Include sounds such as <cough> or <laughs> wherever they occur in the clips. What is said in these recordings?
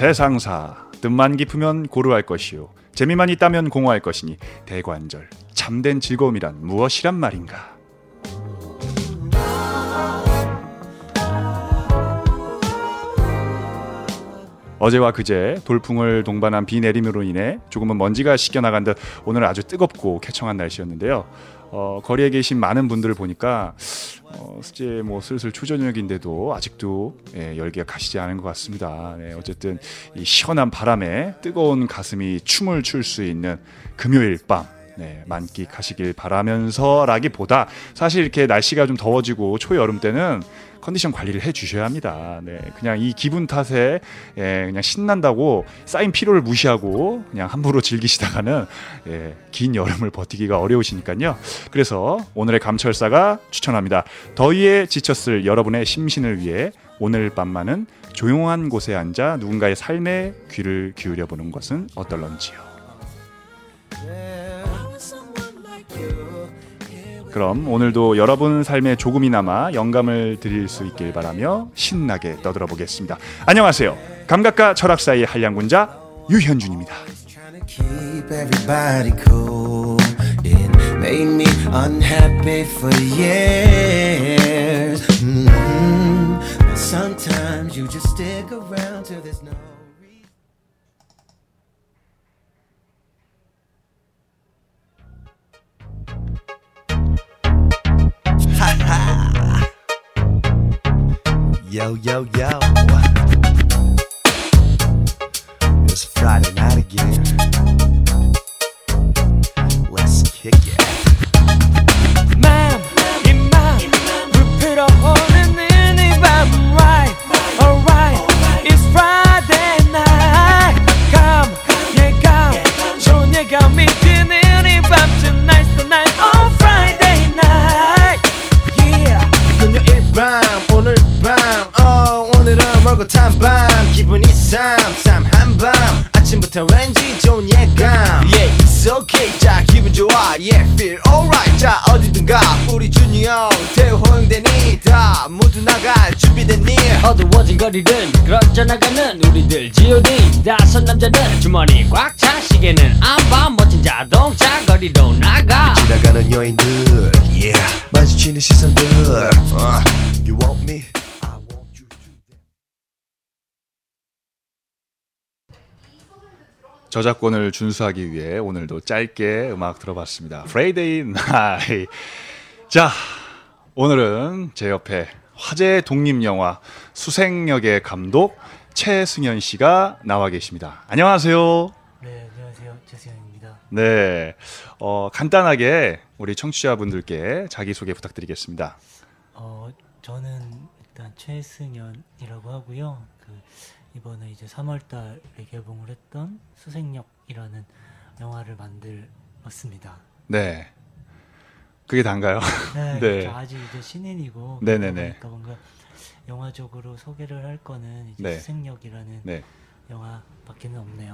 세상사. 뜻만 깊으면 고루할 것이요. 재미만 있다면 공허할 것이니 대관절. 참된 즐거움이란 무엇이란 말인가? 어제와 그제 돌풍을 동반한 비 내림으로 인해 조금은 먼지가 씻겨나간 듯 오늘 아주 뜨겁고 쾌청한 날씨였는데요. 어, 거리에 계신 많은 분들을 보니까 어, 이제 뭐 슬슬 초저녁인데도 아직도 예, 열기가 가시지 않은 것 같습니다. 네, 어쨌든 이 시원한 바람에 뜨거운 가슴이 춤을 출 수 있는 금요일 밤 네, 만끽하시길 바라면서라기보다 사실 이렇게 날씨가 좀 더워지고 초여름 때는 컨디션 관리를 해 주셔야 합니다. 네, 그냥 이 기분 탓에 예, 그냥 신난다고 쌓인 피로를 무시하고 그냥 함부로 즐기시다가는 예, 긴 여름을 버티기가 어려우시니까요. 그래서 오늘의 감철사가 추천합니다. 더위에 지쳤을 여러분의 심신을 위해 오늘 밤만은 조용한 곳에 앉아 누군가의 삶에 귀를 기울여 보는 것은 어떨런지요. 그럼 오늘도 여러분 삶에 조금이나마 영감을 드릴 수 있길 바라며 신나게 떠들어 보겠습니다. 안녕하세요. 감각과 철학 사이의 한량군자 유현준입니다. Mm-hmm. Sometimes you just stick around till there's no. Yo, yo, yo. It's Friday night again. Let's kick it. Yeah, feel alright. 자, 어디든 가. 우리 준이 형, 태우 호영대니. 다 모두 나갈 준비됐니? 어두워진 거리를 걸어 나가는 우리들 G.O.D 다섯 남자는 주머니 꽉 차 시계는 안봐 멋진 자동차 거리로 나가 지나가는 여인들, yeah. 마주치는 시선들, uh, you want me? 저작권을 준수하기 위해 오늘도 짧게 음악 들어봤습니다. Friday Night. 자, 오늘은 제 옆에 화제 독립 영화 수생역의 감독 최승현 씨가 나와 계십니다. 안녕하세요. 네, 안녕하세요. 최수현입니다. 네, 어, 간단하게 우리 청취자분들께 자기 소개 부탁드리겠습니다. 어, 저는 일단 최승연이라고 하고요. 그 이번에 이제 3월달에 개봉을 했던 수생역이라는 영화를 만들었습니다. 네, 그게 단가요? <laughs> 네, 네. 저 아직 이제 신인이고 네네네. 그러다 보니까 뭔가 영화적으로 소개를 할 거는 이제 네. 수생역이라는 네. 영화밖에는 없네요.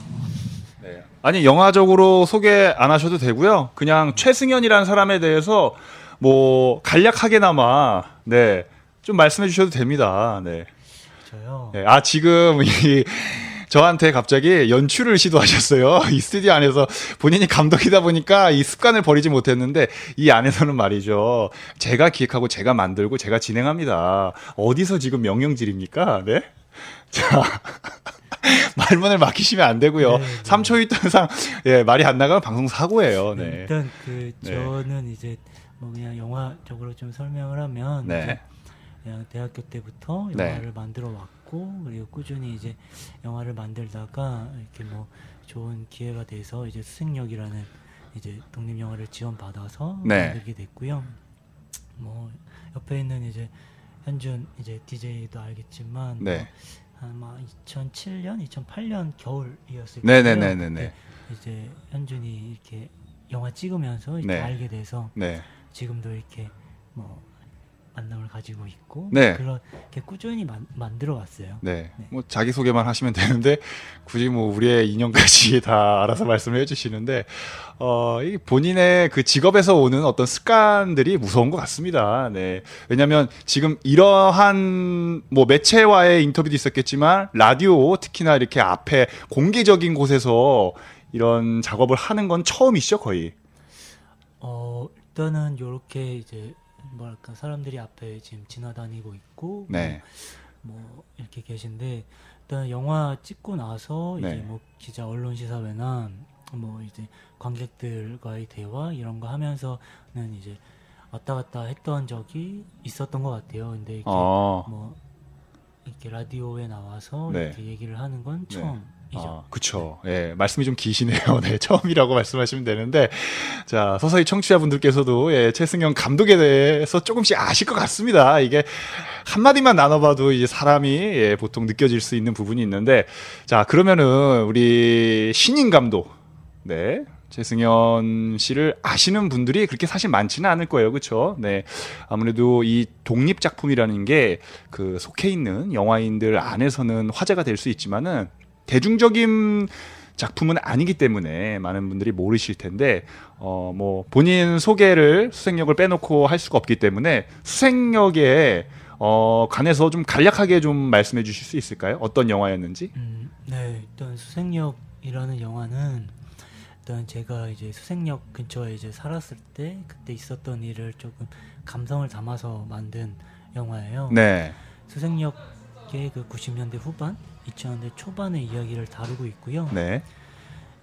네. 아니 영화적으로 소개 안 하셔도 되고요. 그냥 최승현이라는 사람에 대해서 뭐 간략하게나마 네. 좀 말씀해 주셔도 됩니다. 네. 저요. 네. 아 지금 이 <laughs> 저한테 갑자기 연출을 시도하셨어요. <laughs> 이 스튜디오 안에서 본인이 감독이다 보니까 이 습관을 버리지 못했는데 이 안에서는 말이죠. 제가 기획하고 제가 만들고 제가 진행합니다. 어디서 지금 명령질입니까? 네. <laughs> 자. 말문을 막히시면 안 되고요. 네, 네. 3초 있던 예, 말이 안 나가면 방송 사고예요. 네. 일단 그 네. 저는 이제 뭐 그냥 영화적으로 좀 설명을 하면 네. 대학교 때부터 네. 영화를 만들어 왔고 그리고 꾸준히 이제 영화를 만들다가 이렇게 뭐 좋은 기회가 돼서 이제 수생역이라는 이제 독립 영화를 지원 받아서 네. 만들게 됐고요. 뭐 옆에 있는 이제 현준 이제 DJ도 알겠지만 네. 아마 2007년, 2008년 겨울이었을 네, 거예요. 네, 네, 네, 네. 이제 현준이 이렇게 영화 찍으면서 이렇게 네. 알게 돼서 네. 지금도 이렇게 뭐 만남을 가지고 있고 네. 그렇게 꾸준히 만, 만들어 왔어요. 네. 네. 뭐 자기 소개만 하시면 되는데 굳이 뭐 우리의 인연까지 <laughs> 다 알아서 말씀을 해주시는데 어, 이 본인의 그 직업에서 오는 어떤 습관들이 무서운 것 같습니다. 네. 왜냐하면 지금 이러한 뭐 매체와의 인터뷰도 있었겠지만 라디오 특히나 이렇게 앞에 공개적인 곳에서 이런 작업을 하는 건 처음이시죠 거의. 어 일단은 요렇게 이제 뭐랄까 사람들이 앞에 지금 지나다니고 있고 네. 뭐, 뭐 이렇게 계신데 일단 영화 찍고 나서 네. 이제 뭐 기자 언론 시사회나 뭐 이제 관객들과의 대화 이런 거 하면서는 이제 왔다 갔다 했던 적이 있었던 것 같아요. 근데 이렇게 어. 뭐 이렇게 라디오에 나와서 네. 이렇게 얘기를 하는 건 네. 처음 이죠. 아, 그쵸. 예, 말씀이 좀 기시네요. <laughs> 네, 처음이라고 말씀하시면 되는데, 자, 서서히 청취자분들께서도, 예, 최승현 감독에 대해서 조금씩 아실 것 같습니다. 이게 한마디만 나눠봐도 이제 사람이, 예, 보통 느껴질 수 있는 부분이 있는데, 자, 그러면은, 우리 신인 감독, 네. 최승현 씨를 아시는 분들이 그렇게 사실 많지는 않을 거예요. 그렇죠? 네. 아무래도 이 독립 작품이라는 게 그 속해 있는 영화인들 안에서는 화제가 될 수 있지만은 대중적인 작품은 아니기 때문에 많은 분들이 모르실 텐데 어 뭐 본인 소개를 수생력을 빼놓고 할 수가 없기 때문에 수생력에 어 관해서 좀 간략하게 좀 말씀해 주실 수 있을까요? 어떤 영화였는지? 음, 네, 일단 수생력이라는 영화는 일단 제가 이제 수생력 근처에 이제 살았을 때 그때 있었던 일을 조금 감성을 담아서 만든 영화예요. 네. 수생력의 그 90년대 후반, 2000년대 초반의 이야기를 다루고 있고요. 네.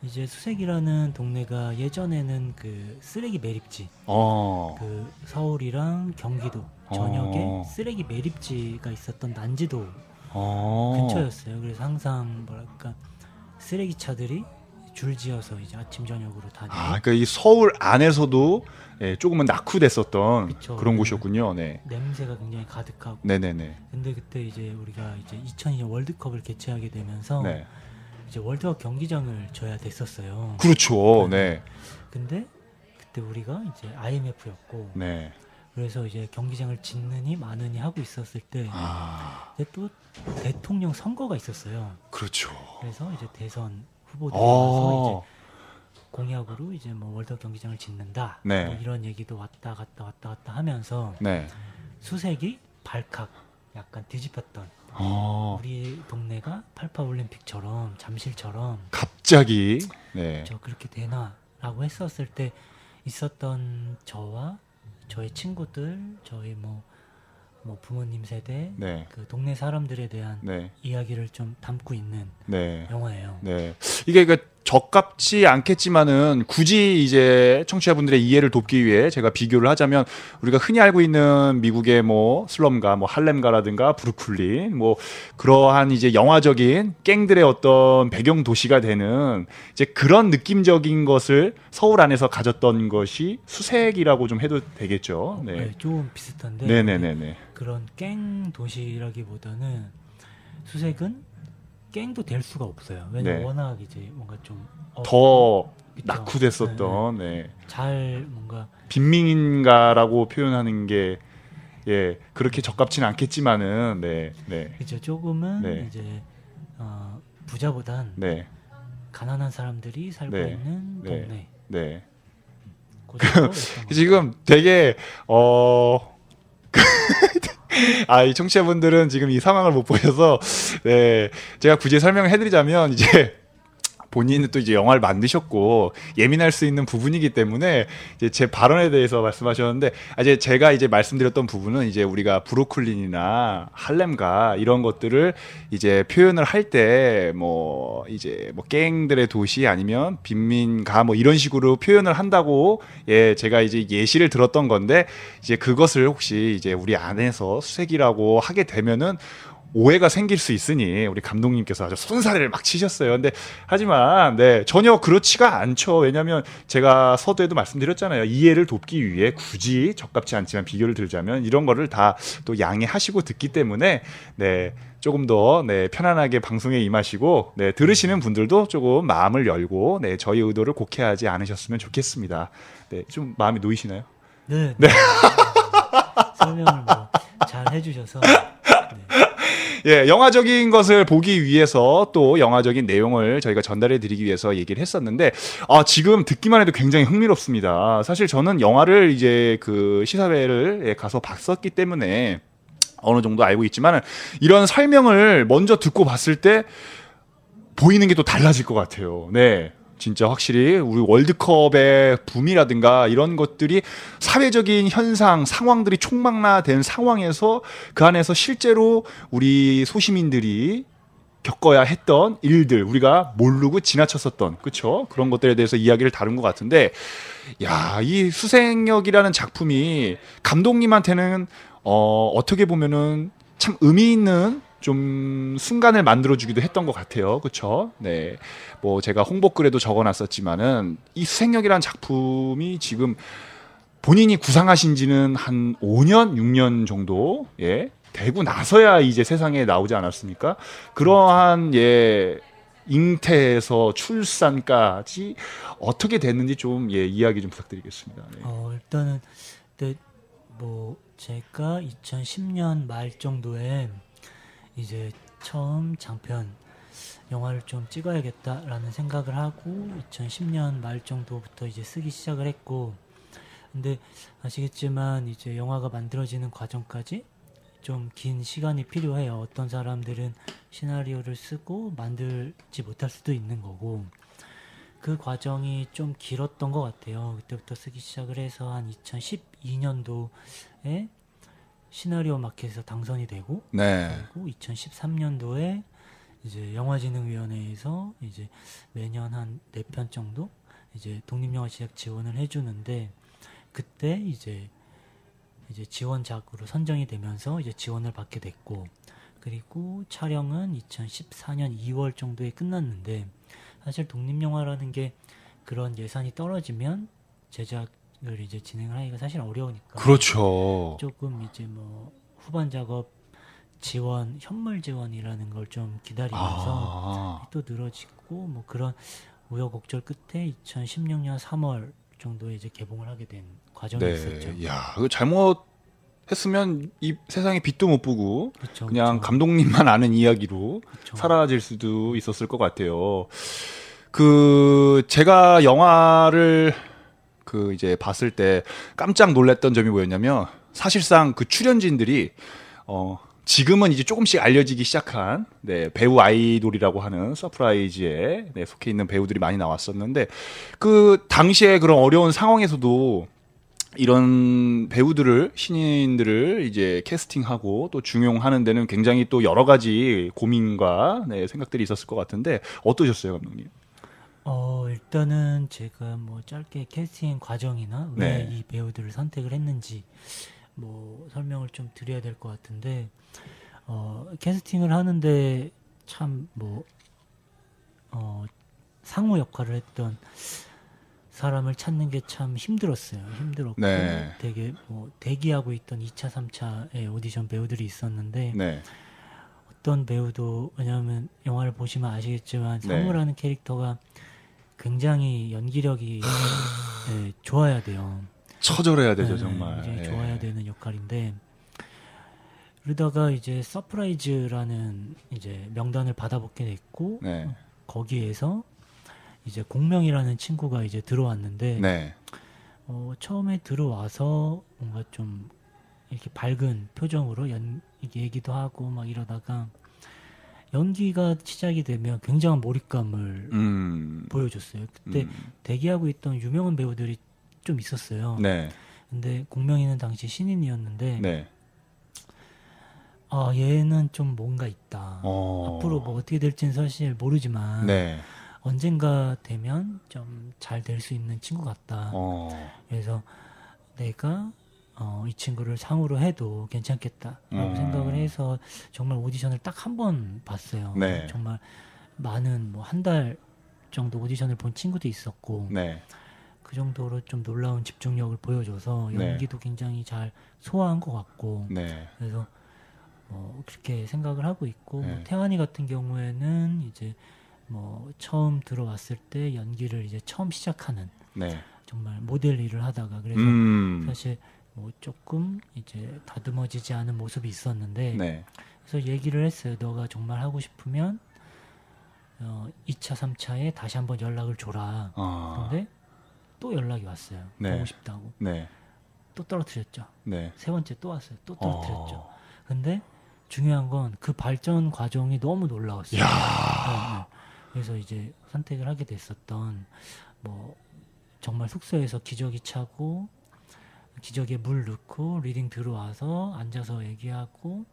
이제 수색이라는 동네가 예전에는 그 쓰레기 매립지, 어. 그 서울이랑 경기도 전역에 어. 쓰레기 매립지가 있었던 난지도 어. 근처였어요. 그래서 항상 뭐랄까 쓰레기 차들이 줄지어서 이제 아침 저녁으로 다니고 아, 그러니까 이 서울 안에서도 예, 조금은 낙후됐었던 그쵸. 그런 곳이었군요. 네. 냄새가 굉장히 가득하고. 네네네. 근데 그때 이제 우리가 이제 2002년 월드컵을 개최하게 되면서 네. 이제 월드컵 경기장을 줘야 됐었어요. 그렇죠. 네. 근데 그때 우리가 이제 IMF였고 네. 그래서 이제 경기장을 짓느니 마느니 하고 있었을 때 아, 근데 또 대통령 선거가 있었어요. 그렇죠. 그래서 이제 대선 후보들이 와서 어. 이제 공약으로 이제 뭐 월드컵 경기장을 짓는다. 네. 뭐 이런 얘기도 왔다 갔다 왔다 갔다 하면서 네. 수색이 발칵 약간 뒤집혔던 어. 우리 동네가 88 올림픽처럼 잠실처럼 갑자기 네. 저 그렇게 되나라고 했었을 때 있었던 저와 저의 친구들 저희 뭐, 뭐 부모님 세대 네. 그 동네 사람들에 대한 네. 이야기를 좀 담고 있는 네. 영화예요. 네. 이게 그 적합지 않겠지만은 굳이 이제 청취자분들의 이해를 돕기 위해 제가 비교를 하자면 우리가 흔히 알고 있는 미국의 뭐 슬럼가, 뭐 할렘가라든가 브루클린, 뭐 그러한 이제 영화적인 갱들의 어떤 배경 도시가 되는 이제 그런 느낌적인 것을 서울 안에서 가졌던 것이 수색이라고 좀 해도 되겠죠. 네, 네. 좀 비슷한데 네, 네, 네, 네. 그런 갱 도시라기보다는 수색은 갱도 될 수가 없어요. 왜냐면 네. 워낙 이제 뭔가 좀 어, 더? 낙후됐었던 네. 네, 네. 잘 뭔가 빈민가라고 표현하는 게 예, 그렇게 적합치는 않겠지만은 네. 네. 이제 조금은 네. 이제 어, 부자보단 네. 가난한 사람들이 살고 네. 있는 네. 동네. 네. <laughs> 지금 되게 어 <laughs> <laughs> 아, 이 청취자분들은 지금 이 상황을 못 보셔서, 네. 제가 굳이 설명을 해드리자면, 이제, 본인은 또 이제 영화를 만드셨고 예민할 수 있는 부분이기 때문에 이제 제 발언에 대해서 말씀하셨는데 아, 이제 제가 이제 말씀드렸던 부분은 이제 우리가 브루클린이나 할렘가 이런 것들을 이제 표현을 할 때 뭐 이제 뭐 갱들의 도시 아니면 빈민가 뭐 이런 식으로 표현을 한다고 예 제가 이제 예시를 들었던 건데 이제 그것을 혹시 이제 우리 안에서 수색이라고 하게 되면은 오해가 생길 수 있으니 우리 감독님께서 아주 손사래를 막 치셨어요. 근데 하지만 네 전혀 그렇지가 않죠. 왜냐하면 제가 서두에도 말씀드렸잖아요. 이해를 돕기 위해 굳이 적합치 않지만 비교를 들자면 이런 거를 다 또 양해하시고 듣기 때문에 네 조금 더 네, 편안하게 방송에 임하시고 네, 들으시는 분들도 조금 마음을 열고 네, 저희 의도를 곡해하지 않으셨으면 좋겠습니다. 네, 좀 마음이 놓이시나요? 네. 설명을 뭐 잘 해주셔서 네. 예, 영화적인 것을 보기 위해서 또 영화적인 내용을 저희가 전달해 드리기 위해서 얘기를 했었는데 아, 지금 듣기만 해도 굉장히 흥미롭습니다. 사실 저는 영화를 이제 그 시사회를 예, 가서 봤었기 때문에 어느 정도 알고 있지만 이런 설명을 먼저 듣고 봤을 때 보이는 게 또 달라질 것 같아요. 네. 진짜 확실히 우리 월드컵의 붐이라든가 이런 것들이 사회적인 현상, 상황들이 총망라된 상황에서 그 안에서 실제로 우리 소시민들이 겪어야 했던 일들 우리가 모르고 지나쳤었던 그쵸? 그런 것들에 대해서 이야기를 다룬 것 같은데 야 이 수생역이라는 작품이 감독님한테는 어 어떻게 보면은 참 의미 있는 좀 순간을 만들어주기도 했던 것 같아요. 그쵸? 네. 뭐 제가 홍보글에도 적어놨었지만은 이 수생력이라는 작품이 지금 본인이 구상하신 지는 한 5년, 6년 정도, 예, 되고 나서야 이제 세상에 나오지 않았습니까? 그러한, 예, 잉태에서 출산까지 어떻게 됐는지 좀, 예, 이야기 좀 부탁드리겠습니다. 네. 어, 일단은 근데 뭐 제가 2010년 말 정도에 이제 처음 장편 영화를 좀 찍어야겠다라는 생각을 하고 2010년 말 정도부터 이제 쓰기 시작을 했고 근데 아시겠지만 이제 영화가 만들어지는 과정까지 좀 긴 시간이 필요해요. 어떤 사람들은 시나리오를 쓰고 만들지 못할 수도 있는 거고 그 과정이 좀 길었던 것 같아요. 그때부터 쓰기 시작을 해서 한 2012년도에 시나리오 마켓에서 당선이 되고 네. 그리고 2013년도에 이제 영화진흥위원회에서 이제 매년 한 네 편 정도 이제 독립영화 제작 지원을 해주는데 그때 이제 이제 지원작으로 선정이 되면서 이제 지원을 받게 됐고 그리고 촬영은 2014년 2월 정도에 끝났는데 사실 독립영화라는 게 그런 예산이 떨어지면 제작 을 이제 진행을 하기가 사실 어려우니까 그렇죠. 조금 이제 뭐 후반 작업 지원 현물 지원이라는 걸 좀 기다리면서 아, 또 늘어지고 뭐 그런 우여곡절 끝에 2016년 3월 정도에 이제 개봉을 하게 된 과정이 있었죠. 네. 야, 그 잘못 했으면 이 세상에 빛도 못 보고 그쵸, 그냥 그쵸. 감독님만 아는 이야기로 그쵸. 사라질 수도 있었을 것 같아요. 그 제가 영화를 그 이제 봤을 때 깜짝 놀랐던 점이 뭐였냐면 사실상 그 출연진들이 어 지금은 이제 조금씩 알려지기 시작한 네, 배우 아이돌이라고 하는 서프라이즈에 네, 속해 있는 배우들이 많이 나왔었는데 그 당시에 그런 어려운 상황에서도 이런 배우들을 신인들을 이제 캐스팅하고 또 중용하는 데는 굉장히 또 여러 가지 고민과 네, 생각들이 있었을 것 같은데 어떠셨어요, 감독님? 어 일단은 제가 뭐 짧게 캐스팅 과정이나 왜 네. 이 배우들을 선택을 했는지 뭐 설명을 좀 드려야 될 것 같은데 어 캐스팅을 하는데 참 뭐 어 상호 역할을 했던 사람을 찾는 게 참 힘들었어요. 힘들었고 네. 되게 뭐 대기하고 있던 2차, 3차의 오디션 배우들이 있었는데 네, 어떤 배우도 왜냐하면 영화를 보시면 아시겠지만 네. 상무라는 캐릭터가 굉장히 연기력이 네, 좋아야 돼요. 처절해야 되죠 네, 정말. 예. 좋아야 되는 역할인데 그러다가 이제 서프라이즈라는 이제 명단을 받아보게 됐고 네, 거기에서 이제 공명이라는 친구가 이제 들어왔는데 네, 어, 처음에 들어와서 뭔가 좀 이렇게 밝은 표정으로 연 얘기도 하고 막 이러다가 연기가 시작이 되면 굉장한 몰입감을 음, 보여줬어요. 그때 음, 대기하고 있던 유명한 배우들이 좀 있었어요. 네, 근데 공명이는 당시 신인이었는데 네, 아 얘는 좀 뭔가 있다. 어, 앞으로 뭐 어떻게 될지는 사실 모르지만 네, 언젠가 되면 좀 잘 될 수 있는 친구 같다. 어, 그래서 내가 어, 이 친구를 상으로 해도 괜찮겠다라고 음. 생각을 해서 정말 오디션을 딱 한 번 봤어요. 네. 정말 많은 뭐 한 달 정도 오디션을 본 친구도 있었고 네, 그 정도로 좀 놀라운 집중력을 보여줘서 네. 연기도 굉장히 잘 소화한 것 같고 네, 그래서 뭐 그렇게 생각을 하고 있고 뭐 네. 태환이 같은 경우에는 이제 뭐 처음 들어왔을 때 연기를 이제 처음 시작하는 네, 정말 모델 일을 하다가 그래서 음, 사실 뭐 조금 이제 다듬어지지 않은 모습이 있었는데 네. 그래서 얘기를 했어요. 너가 정말 하고 싶으면 어, 2차, 3차에 다시 한번 연락을 줘라. 아, 근데 또 연락이 왔어요. 네. 보고 싶다고. 네. 또 떨어뜨렸죠. 네. 세 번째 또 왔어요. 또 떨어뜨렸죠. 어. 근데 중요한 건 그 발전 과정이 너무 놀라웠어요. 네, 네. 그래서 이제 선택을 하게 됐었던 뭐 정말 숙소에서 기저귀 차고 기저귀에 물 넣고 reading 들어와서 앉아서 얘기하고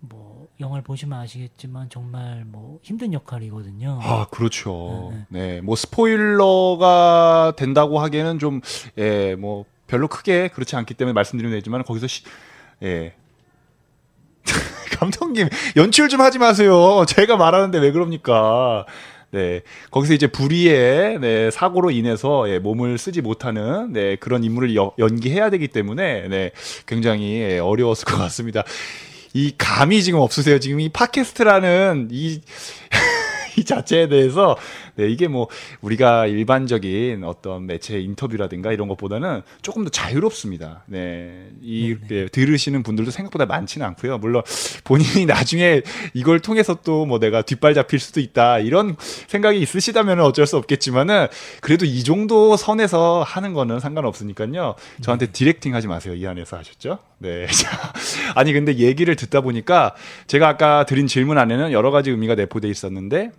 뭐 영화를 보시면 아시겠지만 정말 뭐 힘든 역할이거든요. 아, 그렇죠. 네, 네, 뭐 스포일러가 된다고 하기에는 좀, 예, 뭐 별로 크게 그렇지 않기 때문에 말씀드리면 되지만 거기서 시, 예. <laughs> 감독님 연출 좀 하지 마세요. 제가 말하는데 왜 그럽니까? 네, 거기서 이제 불의의 네, 사고로 인해서 예, 몸을 쓰지 못하는 네, 그런 인물을 여- 연기해야 되기 때문에 네, 굉장히 예, 어려웠을 것 같습니다. 이 감이 지금 없으세요. 지금 이 팟캐스트라는 이 <laughs> 이 자체에 대해서 네, 이게 뭐 우리가 일반적인 어떤 매체 인터뷰라든가 이런 것보다는 조금 더 자유롭습니다. 네, 이 네, 들으시는 분들도 생각보다 많지는 않고요. 물론 본인이 <laughs> 나중에 이걸 통해서 또 뭐 내가 뒷발 잡힐 수도 있다 이런 생각이 있으시다면 어쩔 수 없겠지만은 그래도 이 정도 선에서 하는 거는 상관없으니까요. 저한테 디렉팅 하지 마세요. 이 안에서 하셨죠? 네. <laughs> 자, 아니 근데 얘기를 듣다 보니까 제가 아까 드린 질문 안에는 여러 가지 의미가 내포돼 있었는데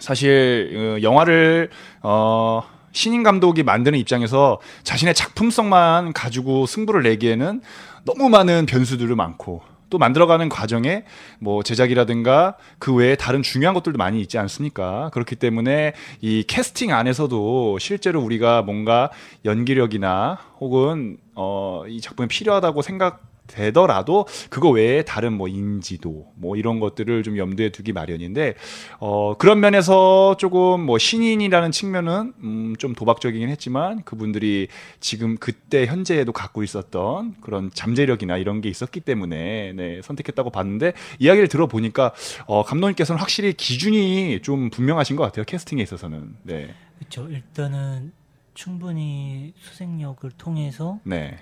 사실 어, 영화를 어 신인 감독이 만드는 입장에서 자신의 작품성만 가지고 승부를 내기에는 너무 많은 변수들이 많고 또 만들어가는 과정에 뭐 제작이라든가 그 외에 다른 중요한 것들도 많이 있지 않습니까? 그렇기 때문에 이 캐스팅 안에서도 실제로 우리가 뭔가 연기력이나 혹은 어 이 작품이 필요하다고 생각 되더라도 그거 외에 다른 뭐 인지도 뭐 이런 것들을 좀 염두에 두기 마련인데 어 그런 면에서 조금 뭐 신인이라는 측면은 음좀 도박적이긴 했지만 그분들이 지금 그때 현재에도 갖고 있었던 그런 잠재력이나 이런 게 있었기 때문에 네 선택했다고 봤는데 이야기를 들어보니까 어 감독님께서는 확실히 기준이 좀 분명하신 것 같아요 캐스팅에 있어서는 네 그렇죠. 일단은 충분히 수생력을 통해서 네.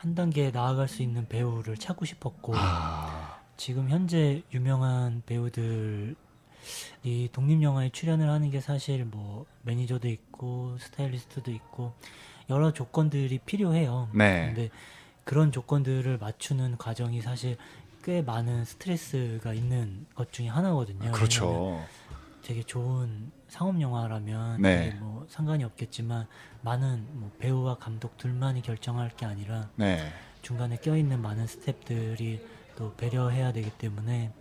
한 단계 나아갈 수 있는 배우를 찾고 싶었고 아, 지금 현재 유명한 배우들이 독립 영화에 출연을 하는 게 사실 뭐 매니저도 있고 스타일리스트도 있고 여러 조건들이 필요해요. 네. 근데 그런 조건들을 맞추는 과정이 사실 꽤 많은 스트레스가 있는 것 중에 하나거든요. 그렇죠. 되게 좋은 상업 영화라면 네. 뭐 상관이 없겠지만 많은 뭐 배우와 감독 둘만이 결정할 게 아니라 네. 중간에 껴있는 많은 스탭들이 또 배려해야 되기 때문에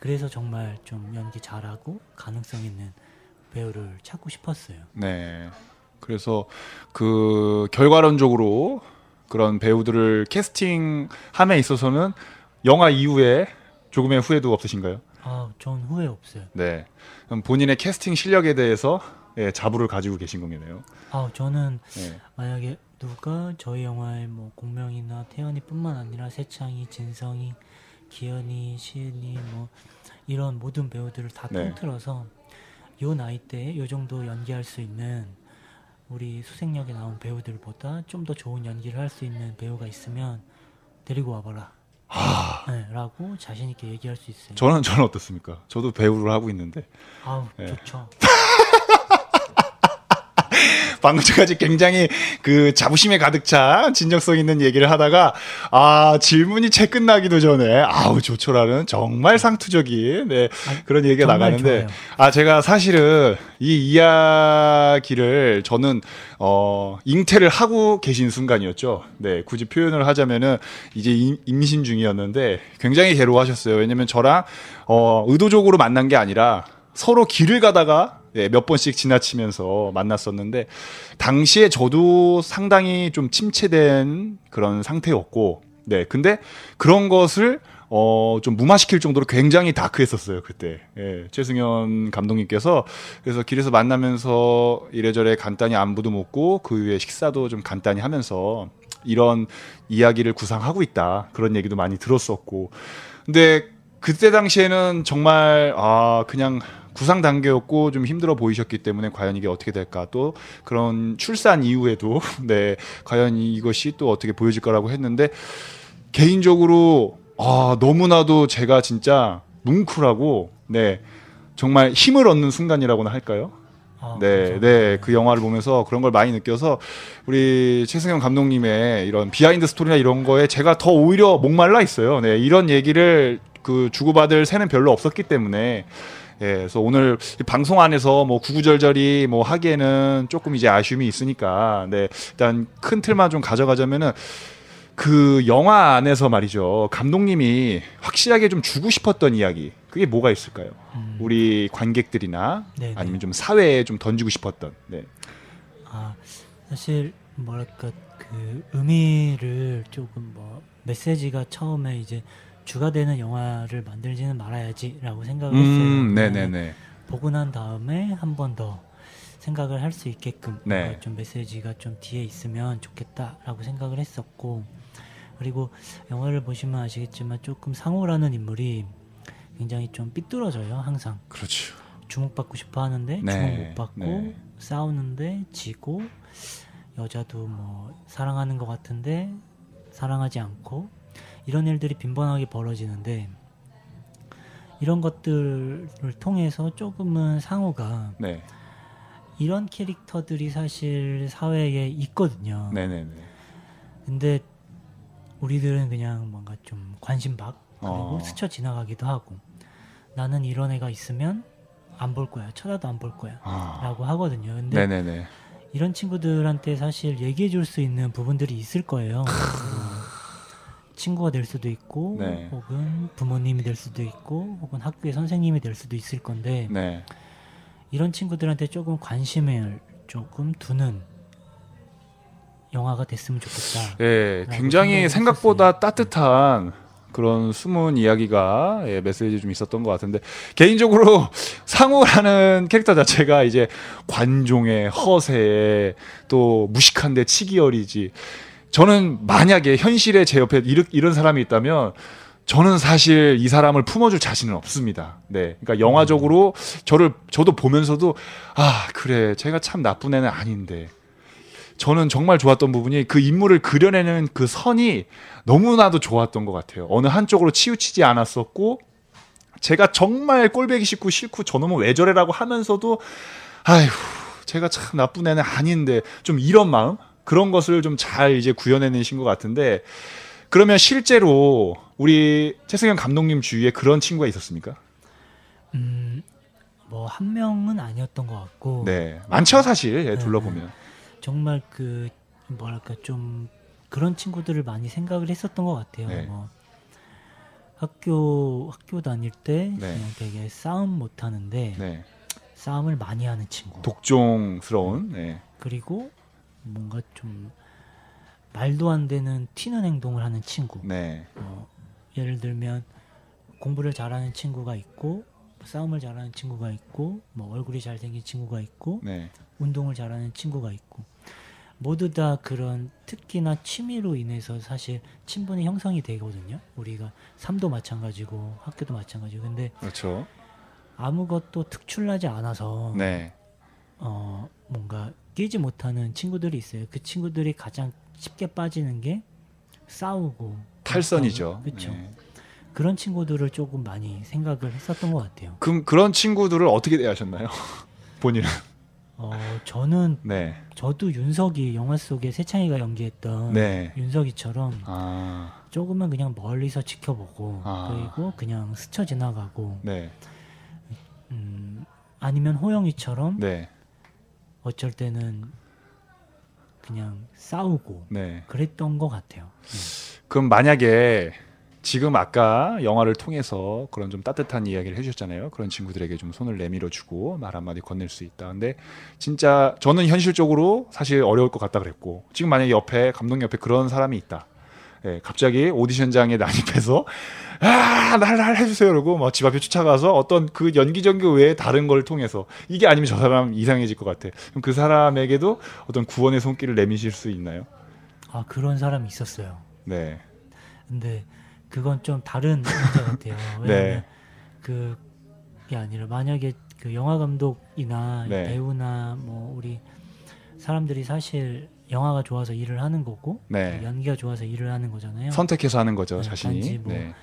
그래서 정말 좀 연기 잘하고 가능성 있는 배우를 찾고 싶었어요. 네. 그래서 그 결과론적으로 그런 배우들을 캐스팅함에 있어서는 영화 이후에 조금의 후회도 없으신가요? 아, 전 후회 없어요. 네. 그럼 본인의 캐스팅 실력에 대해서 예, 자부를 가지고 계신 거네요. 아, 저는 네. 만약에 누가 저희 영화에 뭐 공명이나 태연이뿐만 아니라 세창이, 진성이, 기현이, 시은이 뭐 이런 모든 배우들을 다 네. 통틀어서 요 나이 때에 요 정도 연기할 수 있는 우리 수생역에 나온 배우들보다 좀 더 좋은 연기를 할 수 있는 배우가 있으면 데리고 와봐라. 네, 라고 자신 있게 얘기할 수 있어요. 저는 저는 어떻습니까? 저도 배우를 하고 있는데 아우 네. 좋죠. <laughs> 방금 전까지 굉장히 그 자부심에 가득 찬 진정성 있는 얘기를 하다가 아 질문이 채 끝나기도 전에 아우 좋죠라는 정말 상투적인 네, 그런 얘기가 나가는데 좋아요. 아 제가 사실은 이 이야기를 저는 어 잉태를 하고 계신 순간이었죠. 네 굳이 표현을 하자면은 이제 임- 임신 중이었는데 굉장히 괴로워하셨어요. 왜냐면 저랑 어 의도적으로 만난 게 아니라 서로 길을 가다가 네, 몇 번씩 지나치면서 만났었는데 당시에 저도 상당히 좀 침체된 그런 상태였고 네 근데 그런 것을 어 좀 무마시킬 정도로 굉장히 다크했었어요 그때. 예, 최승현 감독님께서 그래서 길에서 만나면서 이래저래 간단히 안부도 묻고 그 이후에 식사도 좀 간단히 하면서 이런 이야기를 구상하고 있다 그런 얘기도 많이 들었었고. 근데 그때 당시에는 정말 아 그냥 구상 단계였고 좀 힘들어 보이셨기 때문에 과연 이게 어떻게 될까 또 그런 출산 이후에도 <laughs> 네 과연 이것이 또 어떻게 보여질 거라고 했는데 개인적으로 아 너무나도 제가 진짜 뭉클하고 네 정말 힘을 얻는 순간이라고나 할까요? 아, 네, 감사합니다. 네, 그 영화를 보면서 그런 걸 많이 느껴서 우리 최승연 감독님의 이런 behind story나 이런 거에 제가 더 오히려 목말라 있어요. 네, 이런 얘기를 그 주고받을 새는 별로 없었기 때문에. 예, 그래서 오늘 이 방송 안에서 뭐 구구절절히 뭐 하기에는 조금 이제 아쉬움이 있으니까, 네, 일단 큰 틀만 좀 가져가자면은 그 영화 안에서 말이죠. 감독님이 확실하게 좀 주고 싶었던 이야기. 그게 뭐가 있을까요? 음, 우리 관객들이나 네네. 아니면 좀 사회에 좀 던지고 싶었던. 네. 아 사실 뭐랄까 그 의미를 조금 뭐 메시지가 처음에 이제 주가 되는 영화를 만들지는 말아야지라고 생각을 했어요. 음, 왜냐면 네네네. 보고 난 다음에 한 번 더 생각을 할 수 있게끔 네. 좀 메시지가 좀 뒤에 있으면 좋겠다라고 생각을 했었고 그리고 영화를 보시면 아시겠지만 조금 상호라는 인물이 굉장히 좀 삐뚤어져요 항상 그렇죠. 주목받고 싶어 하는데 네, 주목 못 받고 네. 싸우는데 지고 여자도 뭐 사랑하는 것 같은데 사랑하지 않고 이런 일들이 빈번하게 벌어지는데 이런 것들을 통해서 조금은 상호가 네. 이런 캐릭터들이 사실 사회에 있거든요. 네네네. 근데 우리들은 그냥 뭔가 좀 관심박 그리고 어. 스쳐 지나가기도 하고 나는 이런 애가 있으면 안 볼 거야 쳐다도 안 볼 거야 아. 라고 하거든요 근데 네네네. 이런 친구들한테 사실 얘기해 줄 수 있는 부분들이 있을 거예요 뭐 친구가 될 수도 있고 네. 혹은 부모님이 될 수도 있고 혹은 학교의 선생님이 될 수도 있을 건데 네. 이런 친구들한테 조금 관심을 조금 두는 영화가 됐으면 좋겠다 예, 라고 굉장히 생각보다 따뜻한 그런 숨은 이야기가 예, 메시지 좀 있었던 것 같은데 개인적으로 <laughs> 상우라는 캐릭터 자체가 이제 관종의 허세에 또 무식한데 치기 어리지 저는 만약에 현실에 제 옆에 이런 사람이 있다면 저는 사실 이 사람을 품어줄 자신은 없습니다. 네, 그러니까 영화적으로 저를 저도 보면서도 아 그래 제가 참 나쁜 애는 아닌데 저는 정말 좋았던 부분이 그 인물을 그려내는 그 선이 너무나도 좋았던 것 같아요. 어느 한쪽으로 치우치지 않았었고 제가 정말 꼴배기 싫고 싫고 저놈은 왜 저래라고 하면서도 아휴 제가 참 나쁜 애는 아닌데 좀 이런 마음 그런 것을 좀 잘 이제 구현해내신 것 같은데 그러면 실제로 우리 최승현 감독님 주위에 그런 친구가 있었습니까? 음, 뭐 한 명은 아니었던 것 같고 네 많죠 사실 예, 네. 둘러보면 정말 그 뭐랄까 좀 그런 친구들을 많이 생각을 했었던 것 같아요. 네. 뭐 학교 학교 다닐 때 네. 그냥 되게 싸움 못 하는데 네 싸움을 많이 하는 친구. 독종스러운 네. 그리고 뭔가 좀 말도 안 되는 튀는 행동을 하는 친구. 네. 뭐 예를 들면 공부를 잘하는 친구가 있고 싸움을 잘하는 친구가 있고 뭐 얼굴이 잘생긴 친구가 있고 네. 운동을 잘하는 친구가 있고 모두 다 그런 특기나 취미로 인해서 사실 친분이 형성이 되거든요. 우리가 삶도 마찬가지고 학교도 마찬가지고 근데 그렇죠. 아무것도 특출나지 않아서 네. 어 뭔가 끼지 못하는 친구들이 있어요. 그 친구들이 가장 쉽게 빠지는 게 싸우고 탈선이죠. 그렇죠. 네. 그런 친구들을 조금 많이 생각을 했었던 것 같아요. 그럼 그런 친구들을 어떻게 대하셨나요? <laughs> 본인은? 어 저는 네. 저도 윤석이 영화 속에 세창이가 연기했던 네. 윤석이처럼 아. 조금은 그냥 멀리서 지켜보고 아. 그리고 그냥 스쳐 지나가고 네. 음, 아니면 호영이처럼 네. 어쩔 때는 그냥 싸우고 네. 그랬던 것 같아요. 그럼 만약에 지금 아까 영화를 통해서 그런 좀 따뜻한 이야기를 해주셨잖아요. 그런 친구들에게 좀 손을 내밀어 주고 말 한마디 건넬 수 있다. 근데 진짜 저는 현실적으로 사실 어려울 것 같다 그랬고 지금 만약에 옆에 감독 옆에 그런 사람이 있다. 예, 갑자기 오디션장에 <laughs> 난입해서 아, 날날 해주세요. 그러고 뭐집 앞에 쫓아가서 어떤 그 연기 전기 외에 다른 걸 통해서 이게 아니면 저 사람 이상해질 것 같아. 그럼 그 사람에게도 어떤 구원의 손길을 내미실 수 있나요? 아 그런 사람이 있었어요. 네, 근데 그건 좀 다른 문제 같아요. <laughs> 왜냐면 네. 그게 아니라 만약에 그 영화 감독이나 네. 배우나 뭐 우리 사람들이 사실 영화가 좋아서 일을 하는 거고 네. 연기가 좋아서 일을 하는 거잖아요. 선택해서 하는 거죠, 네, 자신이. 뭐 네.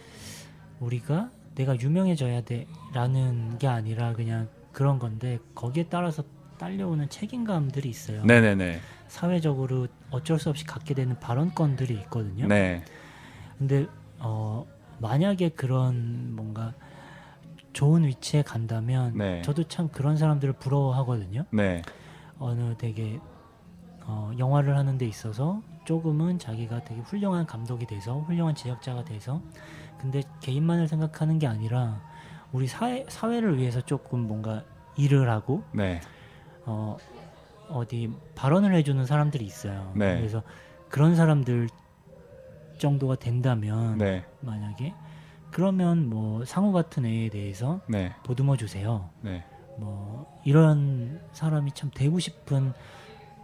우리가 내가 유명해져야 돼라는 게 아니라 그냥 그런 건데 거기에 따라서 딸려오는 책임감들이 있어요. 네, 네, 네. 사회적으로 어쩔 수 없이 갖게 되는 발언권들이 있거든요. 네. 근데 어 만약에 그런 뭔가 좋은 위치에 간다면 네. 저도 참 그런 사람들을 부러워하거든요. 네. 어느 되게 어, 영화를 하는 데 있어서 조금은 자기가 되게 훌륭한 감독이 돼서 훌륭한 제작자가 돼서 근데 개인만을 생각하는 게 아니라 우리 사회 사회를 위해서 조금 뭔가 일을 하고 네. 어 어디 발언을 해주는 사람들이 있어요. 네. 그래서 그런 사람들 정도가 된다면 네. 만약에 그러면 뭐 상우 같은 애에 대해서 네. 보듬어 주세요. 네. 뭐 이런 사람이 참 되고 싶은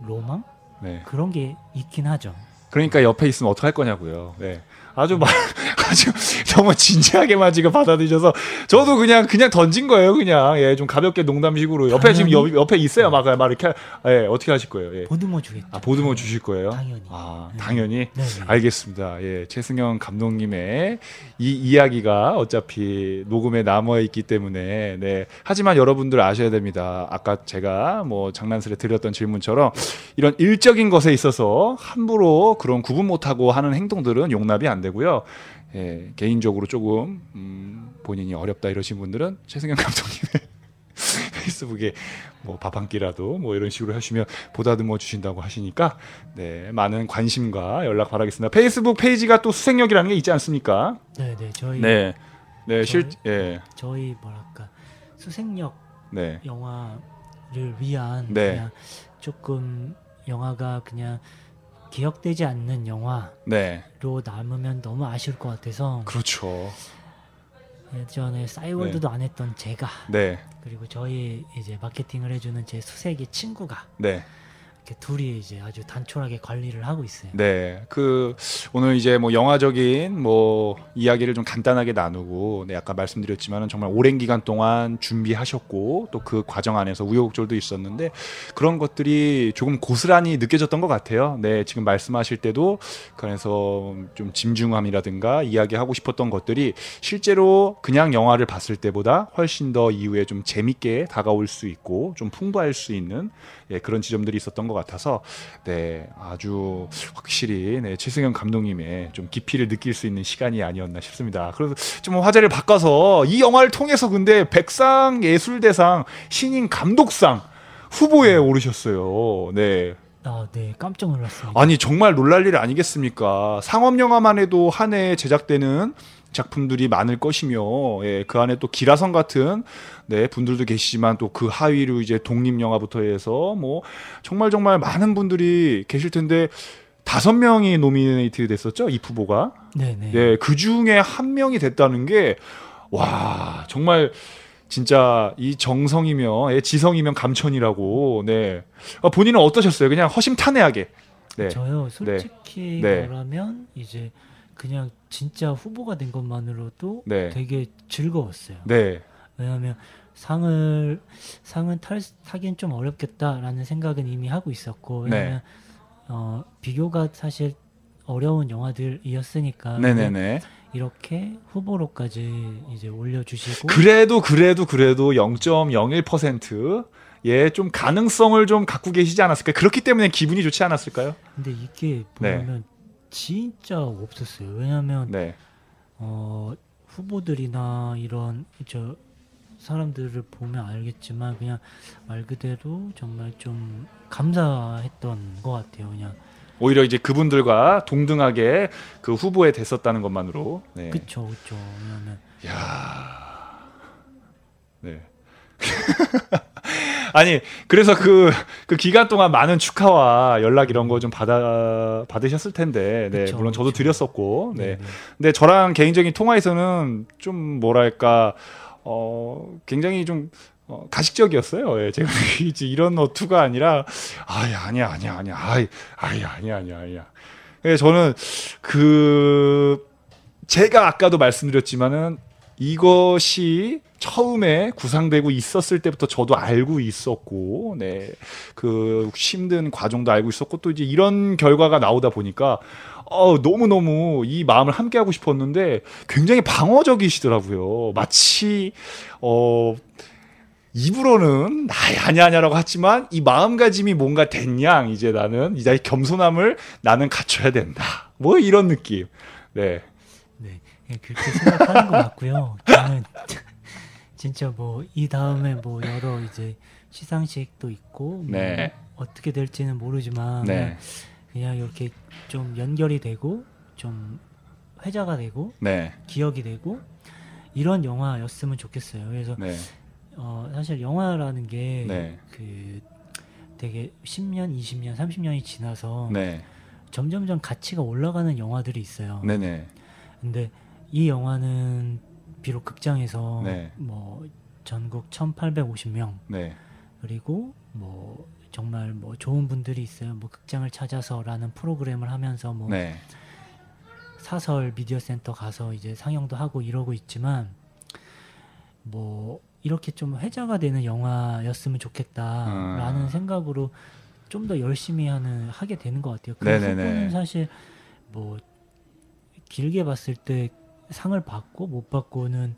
로망 네. 그런 게 있긴 하죠. 그러니까 옆에 있으면 어떡할 거냐고요. 네. 아주 말, <laughs> 아주 너무 진지하게만 지금 받아들여서 저도 그냥 그냥 던진 거예요. 그냥 예, 좀 가볍게 농담식으로 옆에 지금 당연히. 옆, 옆에 있어요. 막, 막 이렇게 예, 어떻게 하실 거예요? 예. 보듬어 주겠죠. 아, 보듬어 주실 거예요? 당연히. 아, 네. 당연히. 네, 네. 알겠습니다. 예, 최승영 감독님의 이 이야기가 어차피 녹음에 남아 있기 때문에 네. 하지만 여러분들 아셔야 됩니다. 아까 제가 뭐 장난스레 드렸던 질문처럼 이런 일적인 것에 있어서 함부로 그런 구분 못하고 하는 행동들은 용납이 안 되고요. 예, 개인적으로 조금 음, 본인이 어렵다 이러신 분들은 최승영 감독님의 <laughs> 페이스북에 뭐 밥 한 끼라도 뭐 이런 식으로 하시면 보다듬어 주신다고 하시니까 네 많은 관심과 연락 바라겠습니다. 페이스북 페이지가 또 수생력이라는 게 있지 않습니까? 네, 네. 저희 네, 네, 실, 예, 저희 뭐랄까 수생력 네, 영화를 위한 네. 그냥 조금 영화가 그냥 기억되지 않는 영화로 네, 남으면 너무 아쉬울 것 같아서 그렇죠. 예전에 싸이월드도 안 했던 제가 네, 그리고 저희 이제 마케팅을 해주는 제 수색이 친구가 네, 이렇게 둘이 이제 아주 단촐하게 관리를 하고 있어요. 네. 그 오늘 이제 뭐 영화적인 뭐 이야기를 좀 간단하게 나누고, 네, 아까 말씀드렸지만은 정말 오랜 기간 동안 준비하셨고 또 그 과정 안에서 우여곡절도 있었는데 그런 것들이 조금 고스란히 느껴졌던 것 같아요. 네, 지금 말씀하실 때도 그래서 좀 짐중함이라든가 이야기하고 싶었던 것들이 실제로 그냥 영화를 봤을 때보다 훨씬 더 이후에 좀 재밌게 다가올 수 있고 좀 풍부할 수 있는 예, 그런 지점들이 있었던 것 같아서 네 아주 확실히 네, 최승현 감독님의 좀 깊이를 느낄 수 있는 시간이 아니었나 싶습니다. 그래서 좀 화제를 바꿔서 이 영화를 통해서 근데 백상 예술대상 신인 감독상 후보에 오르셨어요. 네. 아, 네, 깜짝 놀랐습니다. 아니 정말 놀랄 일 아니겠습니까? 상업 영화만 해도 한 해에 제작되는 작품들이 많을 것이며 예, 그 안에 또 기라성 같은 네 분들도 계시지만 또 그 하위로 이제 독립 영화부터 해서 뭐 정말 정말 많은 분들이 계실 텐데 다섯 명이 노미네이트 됐었죠 이 후보가 네, 네. 네, 그 중에 한 명이 됐다는 게, 와, 정말, 진짜, 이 정성이며, 예, 지성이면 감천이라고, 네. 아, 본인은 어떠셨어요? 그냥 허심탄회하게. 네. 저요 솔직히 네. 말하면 이제 그냥 진짜 후보가 된 것만으로도 네. 되게 즐거웠어요. 네. 왜냐하면 상을 상은 탈, 타긴 좀 어렵겠다라는 생각은 이미 하고 있었고 네. 왜냐하면 어, 비교가 사실 어려운 영화들이었으니까 네네네. 이렇게 후보로까지 이제 올려주시고 그래도, 그래도, 그래도 0.01%. 예, 좀 가능성을 좀 갖고 계시지 않았을까요? 그렇기 때문에 기분이 좋지 않았을까요? 근데 이게 네. 보면 진짜 없었어요. 왜냐하면 네. 어, 후보들이나 이런 저 사람들을 보면 알겠지만 그냥 말 그대로 정말 좀 감사했던 것 같아요. 그냥 오히려 이제 그분들과 동등하게 그 후보에 됐었다는 것만으로. 네. 그쵸 그쵸. 왜냐면 야. 네. <laughs> 아니 그래서 그, 그 기간 동안 많은 축하와 연락 이런 거 좀 받아 받으셨을 텐데 네 그쵸, 물론 저도 그쵸. 드렸었고 네. 네. 근데 저랑 개인적인 통화에서는 좀 뭐랄까 어 굉장히 좀 어, 가식적이었어요. 예, 제가 <laughs> 이제 이런 어투가 아니라 아이 아니야 아니야 아니야 아이 아이 아니야 아니야 아니야. 예, 저는 그 제가 아까도 말씀드렸지만은 이것이 처음에 구상되고 있었을 때부터 저도 알고 있었고, 네, 그 힘든 과정도 알고 있었고, 또 이제 이런 결과가 나오다 보니까, 어, 너무너무 이 마음을 함께 하고 싶었는데, 굉장히 방어적이시더라고요. 마치, 어, 입으로는 나야 아냐 아냐라고 하지만 이 마음가짐이 뭔가 됐냐 이제 나는 이제 겸손함을 나는 갖춰야 된다 뭐 이런 느낌 네 네, 예, 그렇게 생각하는 것 같고요. 저는 <laughs> 진짜 뭐 이 다음에 뭐 여러 이제 시상식도 있고 뭐 네. 어떻게 될지는 모르지만 네. 그냥 이렇게 좀 연결이 되고 좀 회자가 되고 네. 기억이 되고 이런 영화였으면 좋겠어요. 그래서 네. 어, 사실 영화라는 게 네. 그 되게 10년, 20년, 30년이 지나서 네. 점점점 가치가 올라가는 영화들이 있어요. 네. 네. 근데 이 영화는 비록 극장에서 네. 뭐 전국 1,850명 네. 그리고 뭐 정말 뭐 좋은 분들이 있어요. 뭐 극장을 찾아서라는 프로그램을 하면서 뭐 네. 사설 미디어 센터 가서 이제 상영도 하고 이러고 있지만 뭐 이렇게 좀 회자가 되는 영화였으면 좋겠다라는 음. 생각으로 좀 더 열심히 하는 하게 되는 것 같아요. 그. 부분은 사실 뭐 길게 봤을 때 상을 받고 못 받고는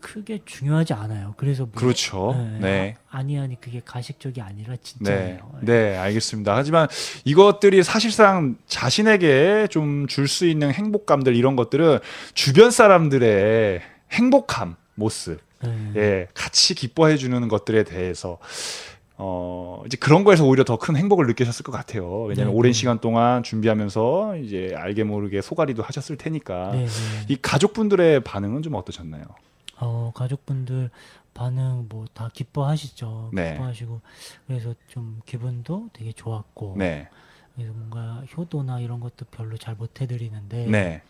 크게 중요하지 않아요. 그래서 뭐 그렇죠. 네, 네. 아, 아니 아니 그게 가식적이 아니라 네. 진짜예요. 네, 알겠습니다. 하지만 이것들이 사실상 자신에게 좀 줄 수 있는 행복감들 이런 것들은 주변 사람들의 행복함 모습 네. 예, 같이 기뻐해 주는 것들에 대해서 어, 이제 그런 거에서 오히려 더 큰 행복을 느끼셨을 것 같아요. 왜냐하면 네, 오랜 네. 시간 동안 준비하면서 이제 알게 모르게 소가리도 하셨을 테니까 네, 네. 이 가족분들의 반응은 좀 어떠셨나요? 어, 가족분들 반응 뭐 다 기뻐하시죠. 네. 기뻐하시고 그래서 좀 기분도 되게 좋았고 네, 그래서 뭔가 효도나 이런 것도 별로 잘 못 해드리는데 네,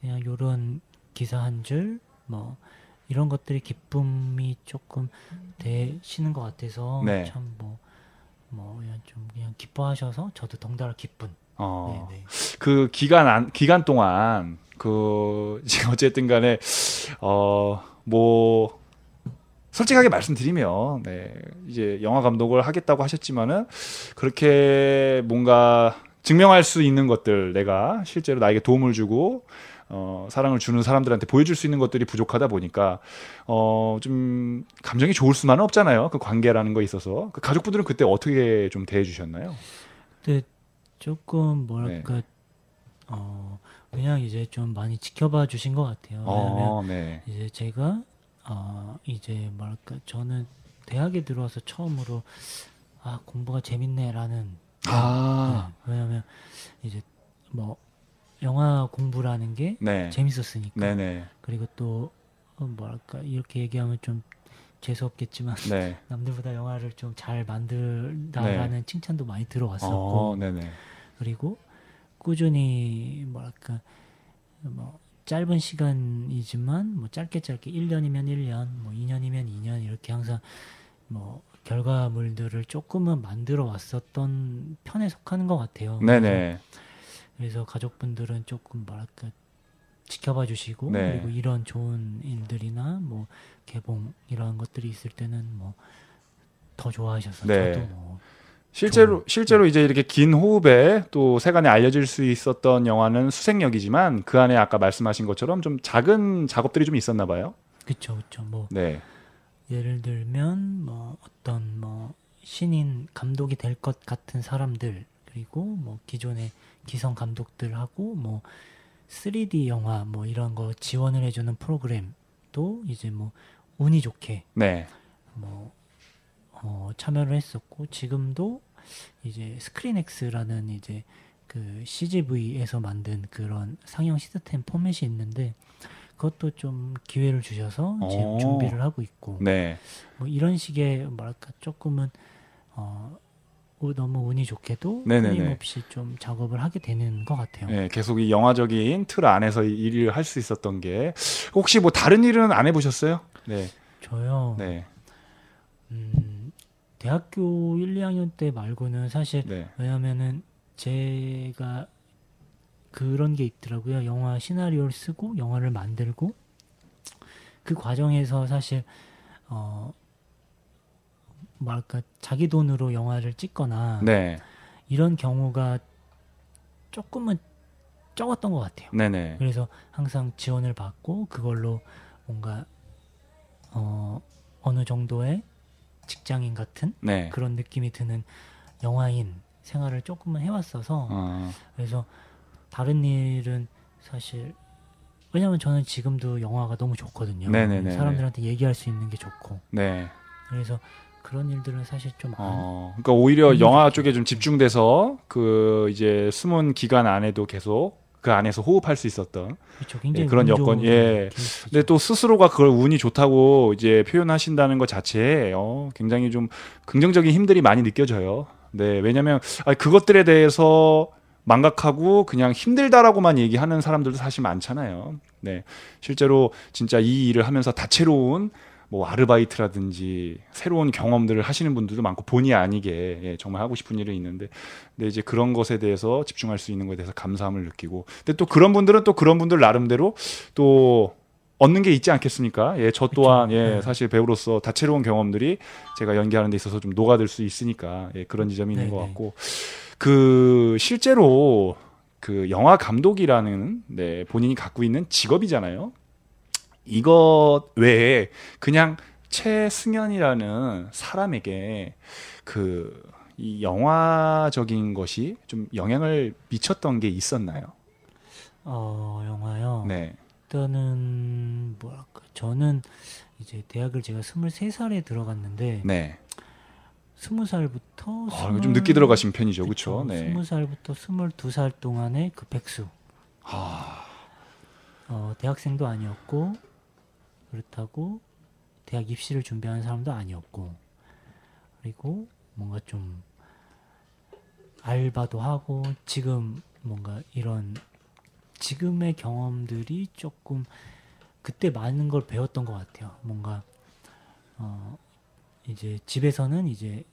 그냥 요런 기사 한 줄 뭐 이런 것들이 기쁨이 조금 되시는 것 같아서 네. 참뭐뭐 그냥 좀 그냥 기뻐하셔서 저도 덩달아 기쁜. 어, 네, 네. 그 기간 안, 기간 동안 그 <laughs> 어쨌든 간에 어 뭐 솔직하게 말씀드리면 네 이제 영화 감독을 하겠다고 하셨지만은 그렇게 뭔가 증명할 수 있는 것들 내가 실제로 나에게 도움을 주고 어 사랑을 주는 사람들한테 보여줄 수 있는 것들이 부족하다 보니까 어 좀 감정이 좋을 수만은 없잖아요 그 관계라는 거에 있어서 그 가족분들은 그때 어떻게 좀 대해 주셨나요? 근데 조금 네. 뭐랄까 어 그냥 이제 좀 많이 지켜봐 주신 것 같아요. 왜냐면 어, 네. 이제 제가 어 이제 뭐랄까 저는 대학에 들어와서 처음으로 아 공부가 재밌네라는 아, 네, 왜냐면 이제 뭐 영화 공부라는 게 네. 재밌었으니까 네네. 그리고 또 어, 뭐랄까 이렇게 얘기하면 좀 재수 없겠지만 네. <laughs> 남들보다 영화를 좀 잘 만들다라는 칭찬도 많이 들어왔었고 어, 네네. 그리고 꾸준히 뭐랄까 뭐 짧은 시간이지만 뭐 짧게 짧게 1년이면 1년, 뭐 2년이면 2년 이렇게 항상 뭐 결과물들을 조금은 만들어 왔었던 편에 속하는 것 같아요. 네네. 그래서 가족분들은 조금 뭐랄까 지켜봐 주시고 네. 그리고 이런 좋은 일들이나 뭐 개봉 이런 것들이 있을 때는 뭐 더 좋아하셔서 네. 저도 뭐 실제로 좋은- 실제로 이제 이렇게 긴 호흡에 또 세간에 알려질 수 있었던 영화는 수색역이지만 그 안에 아까 말씀하신 것처럼 좀 작은 작업들이 좀 있었나 봐요. 그쵸 그쵸 뭐 네. 예를 들면 뭐 어떤 뭐 신인 감독이 될 것 같은 사람들 그리고 뭐 기존의 기성 감독들하고 뭐 3D 영화 뭐 이런 거 지원을 해주는 프로그램도 이제 뭐 운이 좋게 네. 뭐 어, 참여를 했었고 지금도 이제 스크린엑스라는 이제 그 CGV에서 만든 그런 상영 시스템 포맷이 있는데 그것도 좀 기회를 주셔서 지금 오. 준비를 하고 있고 네. 뭐 이런 식의 뭐랄까 조금은 어 우- 너무 운이 좋게도 네네네. 끊임없이 좀 작업을 하게 되는 것 같아요. 네, 계속 이 영화적인 틀 안에서 이 일을 할 수 있었던 게 혹시 뭐 다른 일은 안 해보셨어요? 네, 저요. 네, 음, 대학교 1, 2학년 때 말고는 사실 네, 왜냐면은 제가 그런 게 있더라고요. 영화 시나리오를 쓰고 영화를 만들고 그 과정에서 사실 어 뭐랄까 자기 돈으로 영화를 찍거나 네. 이런 경우가 조금은 적었던 것 같아요. 네네. 그래서 항상 지원을 받고 그걸로 뭔가 어 어느 정도의 직장인 같은 네. 그런 느낌이 드는 영화인 생활을 조금은 해왔어서 어, 그래서 다른 일은 사실 왜냐면 저는 지금도 영화가 너무 좋거든요. 네네네네. 사람들한테 얘기할 수 있는 게 좋고 네. 그래서 그런 일들은 사실 좀 안, 어, 그러니까 오히려 음, 영화. 쪽에 좀 집중돼서 그 이제 숨은 기간 안에도 계속 그 안에서 호흡할 수 있었던. 그렇죠. 예, 그런 운 여건, 예. 케이스죠. 근데 또 스스로가 그걸 운이 좋다고 이제 표현하신다는 것 자체에 어, 굉장히 좀 긍정적인 힘들이 많이 느껴져요. 네, 왜냐면 아, 그것들에 대해서 망각하고 그냥 힘들다라고만 얘기하는 사람들도 사실 많잖아요. 네, 실제로 진짜 이 일을 하면서 다채로운 뭐 아르바이트라든지 새로운 경험들을 하시는 분들도 많고 본의 아니게 예, 정말 하고 싶은 일이 있는데 근데 이제 그런 것에 대해서 집중할 수 있는 것에 대해서 감사함을 느끼고 근데 또 그런 분들은 또 그런 분들 나름대로 또 얻는 게 있지 않겠습니까? 예, 저 또한 그쵸. 예, 네. 사실 배우로서 다채로운 경험들이 제가 연기하는 데 있어서 좀 녹아들 수 있으니까 예, 그런 지점이 있는 네, 것 네. 같고 그 실제로 그 영화 감독이라는 네, 본인이 갖고 있는 직업이잖아요. 이것 외에 그냥 최승현이라는 사람에게 그 이 영화적인 것이 좀 영향을 미쳤던 게 있었나요? 어 영화요. 네. 일단은 뭐랄까 저는 이제 대학을 제가 23살에 들어갔는데 네. 20살부터 아, 이거 좀 늦게 들어가신 편이죠. 그렇죠? 네. 20살부터 22살 동안의 그 백수. 아, 어, 대학생도 아니었고 그렇다고 대학 입시를 준비하는 사람도 아니었고 그리고 뭔가 좀 알바도 하고 지금 뭔가 이런 지금의 경험들이 조금 그때 많은 걸 배웠던 것 같아요. 뭔가 어 이제 집에서는 이제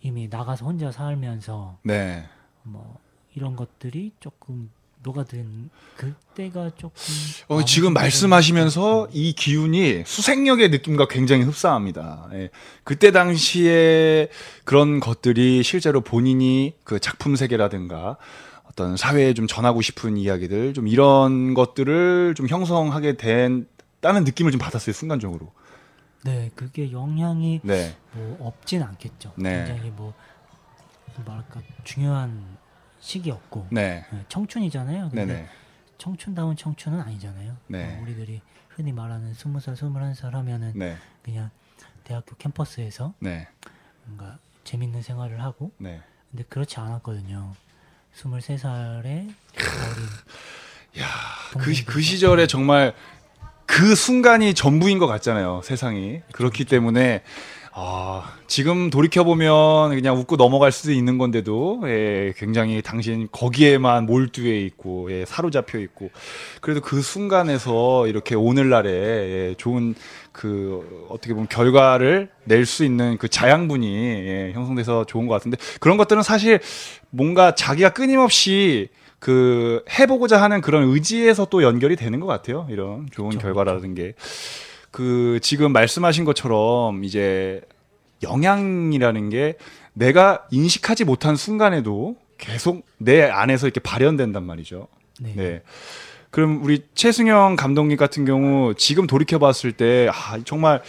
이미 나가서 혼자 살면서 네. 뭐 이런 것들이 조금 녹아든 그때가 조금 어, 지금 말씀하시면서 이 기운이 수생력의 느낌과 굉장히 흡사합니다. 예. 그때 당시에 그런 것들이 실제로 본인이 그 작품 세계라든가 어떤 사회에 좀 전하고 싶은 이야기들 좀 이런 것들을 좀 형성하게 된다는 느낌을 좀 받았어요 순간적으로. 네 그게 영향이 네, 뭐 없진 않겠죠. 네. 굉장히 뭐 뭐랄까 중요한 시기였고 네, 네, 청춘이잖아요. 근데 네, 네, 청춘다운 청춘은 아니잖아요. 네. 어, 우리들이 흔히 말하는 스무 살, 스물한 살 하면은 네, 그냥 대학교 캠퍼스에서 네, 뭔가 재밌는 생활을 하고 네. 근데 그렇지 않았거든요. 스물세 어린 야, 그. 그 시절에 정말 그 순간이 전부인 것 같잖아요, 세상이. 그렇기 때문에, 아, 지금 돌이켜보면 그냥 웃고 넘어갈 수도 있는 건데도, 예, 굉장히 당신 거기에만 몰두해 있고, 예, 사로잡혀 있고, 그래도 그 순간에서 이렇게 오늘날에, 예, 좋은 그, 어떻게 보면 결과를 낼 수 있는 그 자양분이, 예, 형성돼서 좋은 것 같은데, 그런 것들은 사실 뭔가 자기가 끊임없이 그 해보고자 하는 그런 의지에서 또 연결이 되는 것 같아요. 이런 좋은 그쵸, 결과라는 게. 그 지금 말씀하신 것처럼 이제 영향이라는 게 내가 인식하지 못한 순간에도 계속 내 안에서 이렇게 발현된단 말이죠. 네. 네. 그럼 우리 최승영 감독님 같은 경우 지금 돌이켜 봤을 때 아, 정말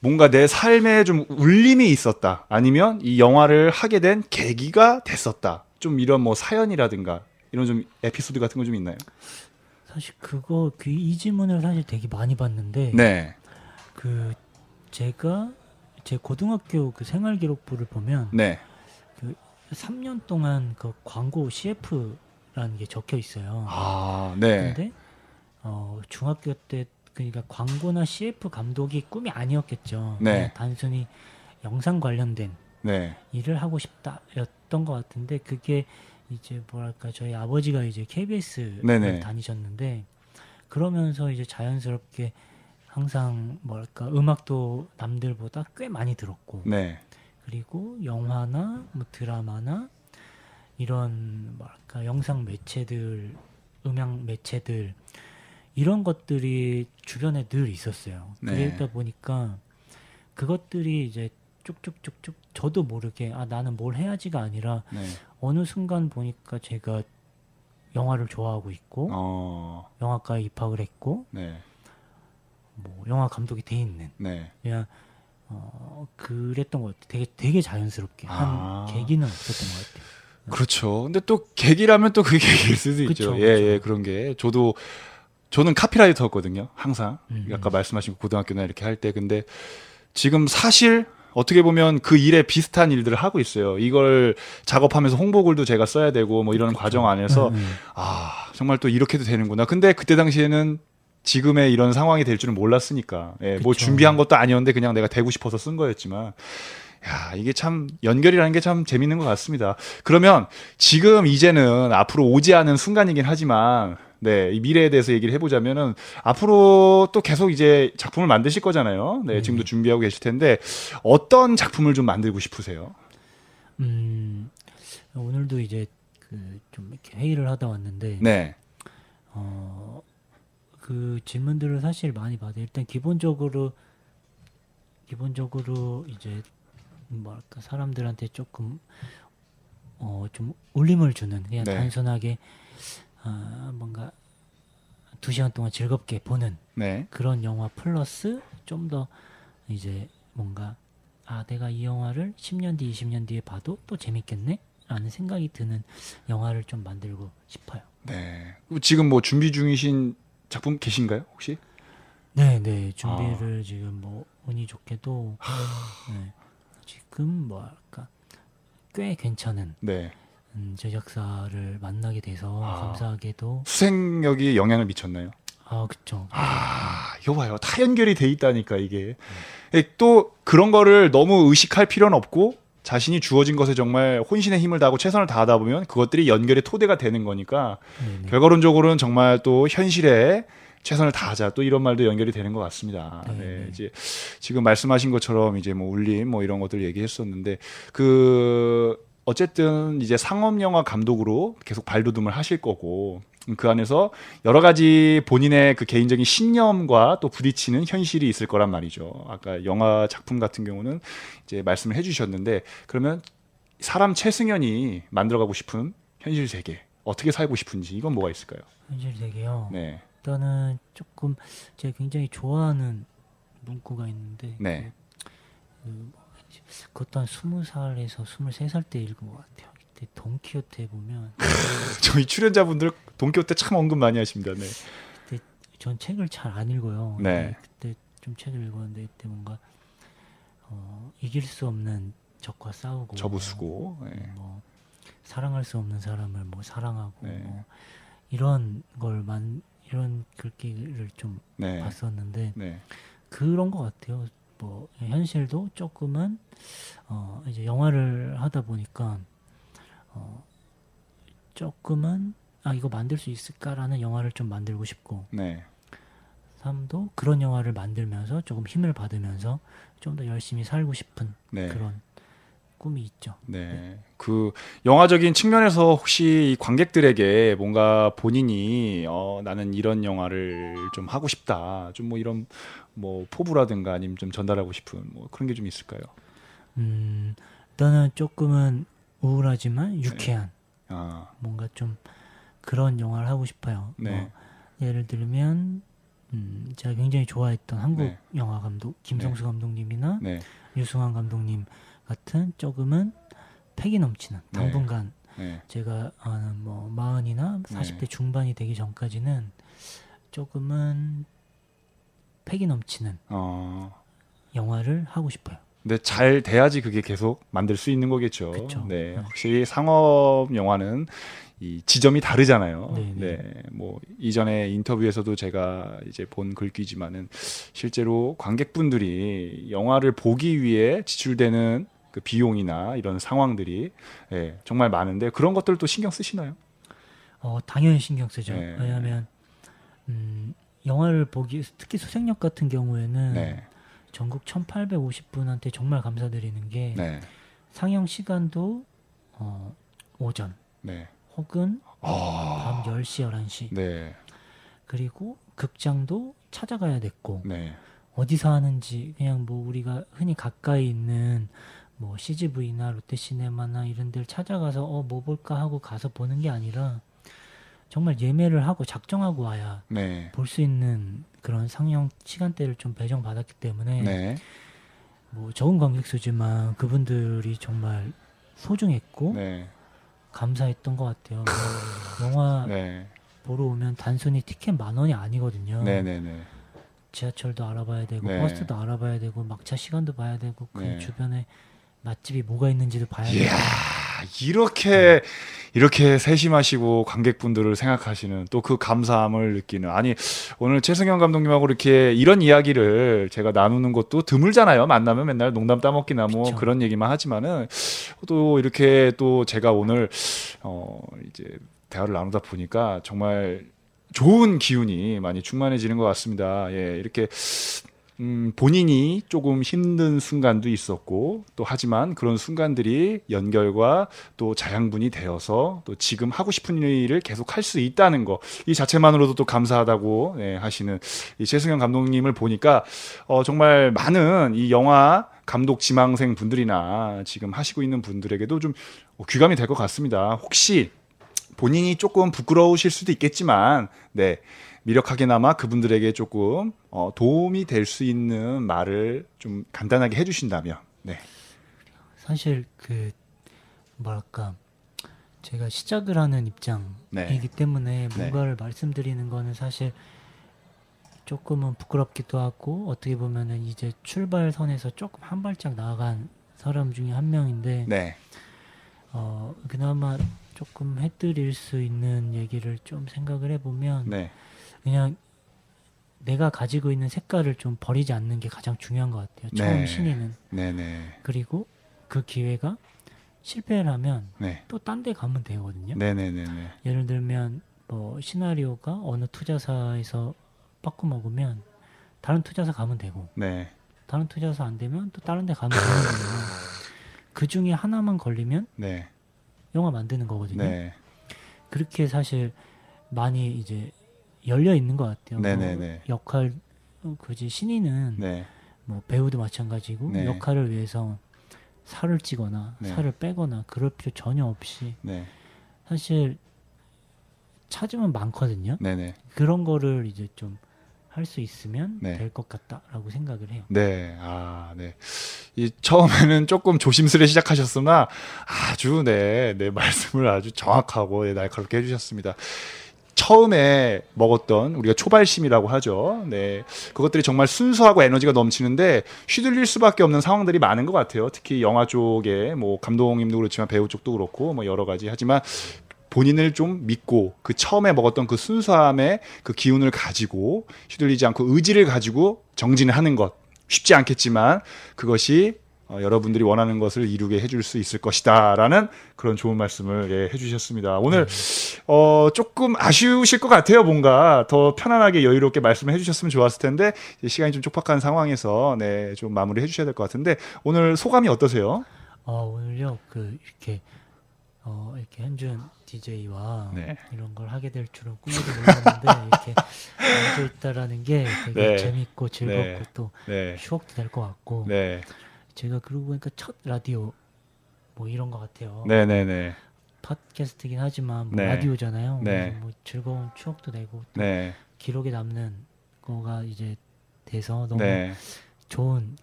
뭔가 내 삶에 좀 울림이 있었다. 아니면 이 영화를 하게 된 계기가 됐었다. 좀 이런 뭐 사연이라든가 이런 좀 에피소드 같은 거 좀 있나요? 사실 그거 그 이 질문을 사실 되게 많이 받는데 네. 그 제가 제 고등학교 그 생활 기록부를 보면 네. 3년 동안 그 광고 CF라는 게 적혀 있어요. 아, 네. 근데 어 중학교 때 그러니까 광고나 CF 감독이 꿈이 아니었겠죠. 네. 단순히 영상 관련된 네. 일을 하고 싶다였던 것 같은데 그게 이제 뭐랄까 저희 아버지가 이제 KBS를 네네. 다니셨는데 그러면서 이제 자연스럽게 항상 뭐랄까 음악도 남들보다 꽤 많이 들었고 네. 그리고 영화나 뭐 드라마나 이런 뭐랄까 영상 매체들 음향 매체들 이런 것들이 주변에 늘 있었어요. 네. 그러다 보니까 그것들이 이제 쭉쭉쭉쭉 저도 모르게 아 나는 뭘 해야지가 아니라 네. 어느 순간 보니까 제가 영화를 좋아하고 있고 어, 영화과에 입학을 했고 네, 뭐 영화 감독이 돼 있는 네. 그냥 어 그랬던 것 같아요. 되게 되게 자연스럽게 한 아. 계기는 없었던 것 같아요. 그렇죠. 근데 또 계기라면 또 그게 계기일 수도 그쵸, 있죠. 그쵸. 예, 예, 그런 게. 저도, 저는 카피라이터였거든요. 항상. 음, 아까 말씀하신 고등학교나 이렇게 할 때. 근데 지금 사실 어떻게 보면 그 일에 비슷한 일들을 하고 있어요. 이걸 작업하면서 홍보글도 제가 써야 되고 뭐 이런 과정 안에서 음, 음. 아, 정말 또 이렇게도 되는구나. 근데 그때 당시에는 지금의 이런 상황이 될 줄은 몰랐으니까. 예, 뭐 그쵸. 준비한 것도 아니었는데 그냥 내가 되고 싶어서 쓴 거였지만. 야, 이게 참 연결이라는 게 참 재밌는 것 같습니다. 그러면 지금 이제는 앞으로 오지 않은 순간이긴 하지만 네, 이 미래에 대해서 얘기를 해보자면은 앞으로 또 계속 이제 작품을 만드실 거잖아요. 네, 지금도 준비하고 계실 텐데 어떤 작품을 좀 만들고 싶으세요? 음, 오늘도 이제 그 좀 이렇게 회의를 하다 왔는데 네, 어, 그 질문들을 사실 많이 받아요. 일단 기본적으로 기본적으로 이제 뭐랄까 사람들한테 조금 어 좀 울림을 주는 그냥 네. 단순하게 아 뭔가 두 시간 동안 즐겁게 보는 네, 그런 영화 플러스 좀 더 이제 뭔가 아 내가 이 영화를 10년 뒤 20년 뒤에 봐도 또 재밌겠네 라는 생각이 드는 영화를 좀 만들고 싶어요. 네. 그리고 지금 뭐 준비 중이신 작품 계신가요, 혹시? 네, 네. 준비를 아. 지금 뭐 운이 좋게도 네, 지금 뭐랄까 꽤 괜찮은 네. 음, 제작사를 만나게 돼서 아. 감사하게도 수생력이 영향을 미쳤나요? 아 그쵸. 아, 이거 봐요. 다 연결이 돼 있다니까 이게. 예, 또 그런 거를 너무 의식할 필요는 없고 자신이 주어진 것에 정말 혼신의 힘을 다하고 최선을 다하다 보면 그것들이 연결의 토대가 되는 거니까 네네. 결과론적으로는 정말 또 현실에 최선을 다하자 또 이런 말도 연결이 되는 것 같습니다. 네, 네, 네. 이제 지금 말씀하신 것처럼 이제 뭐 울림 뭐 이런 것들 얘기했었는데 그 어쨌든 이제 상업 영화 감독으로 계속 발돋움을 하실 거고 그 안에서 여러 가지 본인의 그 개인적인 신념과 또 부딪히는 현실이 있을 거란 말이죠. 아까 영화 작품 같은 경우는 이제 말씀을 해주셨는데 그러면 사람 최승현이 만들어가고 싶은 현실 세계 어떻게 살고 싶은지 이건 뭐가 있을까요? 현실 세계요. 네, 일단은 조금 제가 굉장히 좋아하는 문구가 있는데 네. 그, 그것도 한 스무 살에서 스물세 살 때 읽은 것 같아요. 그때 돈키호테 보면 <laughs> 저희 출연자분들 동키호테 참 언급 많이 하십니다. 네, 전 책을 잘 안 읽어요. 네. 근데 그때 좀 책을 읽었는데 그때 뭔가 어, 이길 수 없는 적과 싸우고 저부수고. 네. 뭐 사랑할 수 없는 사람을 뭐 사랑하고 네. 뭐 이런 걸만 이런 글귀를 좀 네. 봤었는데 네. 그런 것 같아요. 뭐 현실도 조금은 어 이제 영화를 하다 보니까 어 조금은 아 이거 만들 수 있을까라는 영화를 좀 만들고 싶고 네. 삶도 그런 영화를 만들면서 조금 힘을 받으면서 좀 더 열심히 살고 싶은 네. 그런 꿈이 있죠. 네. 그 영화적인 측면에서 혹시 이 관객들에게 뭔가 본인이 어 나는 이런 영화를 좀 하고 싶다. 좀 뭐 이런 뭐 포부라든가 아니면 좀 전달하고 싶은 뭐 그런 게 좀 있을까요? 음 일단은 조금은 우울하지만 유쾌한 아, 뭔가 좀 그런 영화를 하고 싶어요. 네. 뭐 예를 들면 음, 제가 굉장히 좋아했던 한국 네. 영화 감독 김성수 감독님이나 네. 유승환 감독님 같은 조금은 패기 넘치는 네. 당분간 네. 제가 아는 뭐 마흔이나 네. 40대 중반이 되기 전까지는 조금은 패기 넘치는 어. 영화를 하고 싶어요. 근데 잘 돼야지 그게 계속 만들 수 있는 거겠죠. 그쵸. 네. 네. 확실히 상업 영화는 이 지점이 다르잖아요. 네, 네. 네. 뭐 이전에 인터뷰에서도 제가 이제 본 글귀지만은 실제로 관객분들이 영화를 보기 위해 지출되는 그 비용이나 이런 상황들이 예, 정말 많은데 그런 것들도 신경 쓰시나요? 어, 당연히 신경 쓰죠. 네. 왜냐하면 음, 영화를 보기 특히 수색역 같은 경우에는 네. 전국 1,850분한테 정말 감사드리는 게 네. 상영 시간도 어, 오전 네. 혹은 아, 밤 10시, 11시. 네, 그리고 극장도 찾아가야 됐고 네, 어디서 하는지 그냥 뭐 우리가 흔히 가까이 있는 뭐 CGV나 롯데시네마나 이런 데를 찾아가서 어 뭐 볼까 하고 가서 보는 게 아니라 정말 예매를 하고 작정하고 와야 네, 볼수 있는 그런 상영 시간대를 좀 배정받았기 때문에 네, 뭐 적은 관객 수지만 그분들이 정말 소중했고 네, 감사했던 것 같아요. 뭐 <laughs> 영화 네, 보러 오면 단순히 티켓 만 원이 아니거든요. 네, 네, 네, 지하철도 알아봐야 되고 네. 버스도 알아봐야 되고 막차 시간도 봐야 되고 그 네. 주변에 맛집이 뭐가 있는지도 봐야 이야, 이렇게 이렇게 세심하시고 관객분들을 생각하시는 또 그 감사함을 느끼는 아니 오늘 최승현 감독님하고 이렇게 이런 이야기를 제가 나누는 것도 드물잖아요. 만나면 맨날 농담 따먹기나 뭐 그쵸. 그런 얘기만 하지만은 또 이렇게 또 제가 오늘 어 이제 대화를 나누다 보니까 정말 좋은 기운이 많이 충만해지는 것 같습니다. 예, 이렇게 음, 본인이 조금 힘든 순간도 있었고 또 하지만 그런 순간들이 연결과 또 자양분이 되어서 또 지금 하고 싶은 일을 계속 할 수 있다는 거 이 자체만으로도 또 감사하다고 예, 하시는 이 최승현 감독님을 보니까 어, 정말 많은 이 영화 감독 지망생 분들이나 지금 하시고 있는 분들에게도 좀 귀감이 될 것 같습니다. 혹시 본인이 조금 부끄러우실 수도 있겠지만 네 미력하게나마 그분들에게 조금 어, 도움이 될 수 있는 말을 좀 간단하게 해주신다면 네 사실 그 뭐랄까 제가 시작을 하는 입장이기 네. 때문에 뭔가를 말씀드리는 거는 사실 조금은 부끄럽기도 하고 어떻게 보면은 이제 출발선에서 조금 한 발짝 나아간 사람 중에 한 명인데 네. 어 그나마 조금 해드릴 수 있는 얘기를 좀 생각을 해보면 네. 그냥 내가 가지고 있는 색깔을 좀 버리지 않는 게 가장 중요한 것 같아요. 처음 네. 신인은 네네. 그리고 그 기회가 실패를 하면 네. 또딴 데 가면 되거든요. 네네네네. 예를 들면 뭐 시나리오가 어느 투자사에서 빠꾸 먹으면 다른 투자사 가면 되고 네. 다른 투자사 안 되면 또 다른 데 가면 거예요. 그 중에 하나만 걸리면 네. 영화 만드는 거거든요. 네. 그렇게 사실 많이 이제 열려 있는 것 같아요. 뭐 네네네. 역할 어, 그지 신인은 네. 뭐 배우도 마찬가지고 네. 역할을 위해서 살을 찌거나 네. 살을 빼거나 그럴 필요 전혀 없이 네. 사실 찾으면 많거든요. 네네. 그런 거를 이제 좀 할 수 있으면 네. 될것 같다라고 생각을 해요. 네, 아, 네. 이 처음에는 조금 조심스레 시작하셨으나 아주 네, 네 말씀을 아주 정확하고 네, 날카롭게 해주셨습니다. 처음에 먹었던 우리가 초발심이라고 하죠. 네, 그것들이 정말 순수하고 에너지가 넘치는데 휘둘릴 수밖에 없는 상황들이 많은 것 같아요. 특히 영화 쪽에 뭐 감독님도 그렇지만 배우 쪽도 그렇고 뭐 여러 가지 하지만 본인을 좀 믿고 그 처음에 먹었던 그 순수함의 그 기운을 가지고 휘둘리지 않고 의지를 가지고 정진을 하는 것 쉽지 않겠지만 그것이 어, 여러분들이 원하는 것을 이루게 해줄 수 있을 것이다라는 그런 좋은 말씀을 예, 해주셨습니다. 오늘 어, 조금 아쉬우실 것 같아요. 뭔가 더 편안하게 여유롭게 말씀을 해주셨으면 좋았을 텐데 시간이 좀 촉박한 상황에서 네, 좀 마무리 해주셔야 될 것 같은데 오늘 소감이 어떠세요? 어, 오늘요 그 이렇게 어, 이렇게 현준 DJ와 네. 이런 걸 하게 될 줄은 꿈에도 몰랐는데 이렇게 앉아 있다라는 게 되게 네. 재밌고 즐겁고 네. 또 네, 추억도 될 것 같고 네, 제가 그러고 보니까 첫 라디오 뭐 이런 것 같아요. 네, 네, 네, 팟캐스트긴 하지만 뭐 네. 라디오잖아요. 네. 그래서 뭐 즐거운 추억도 되고 또 네, 기록에 남는 거가 이제 돼서 너무 네, 좋은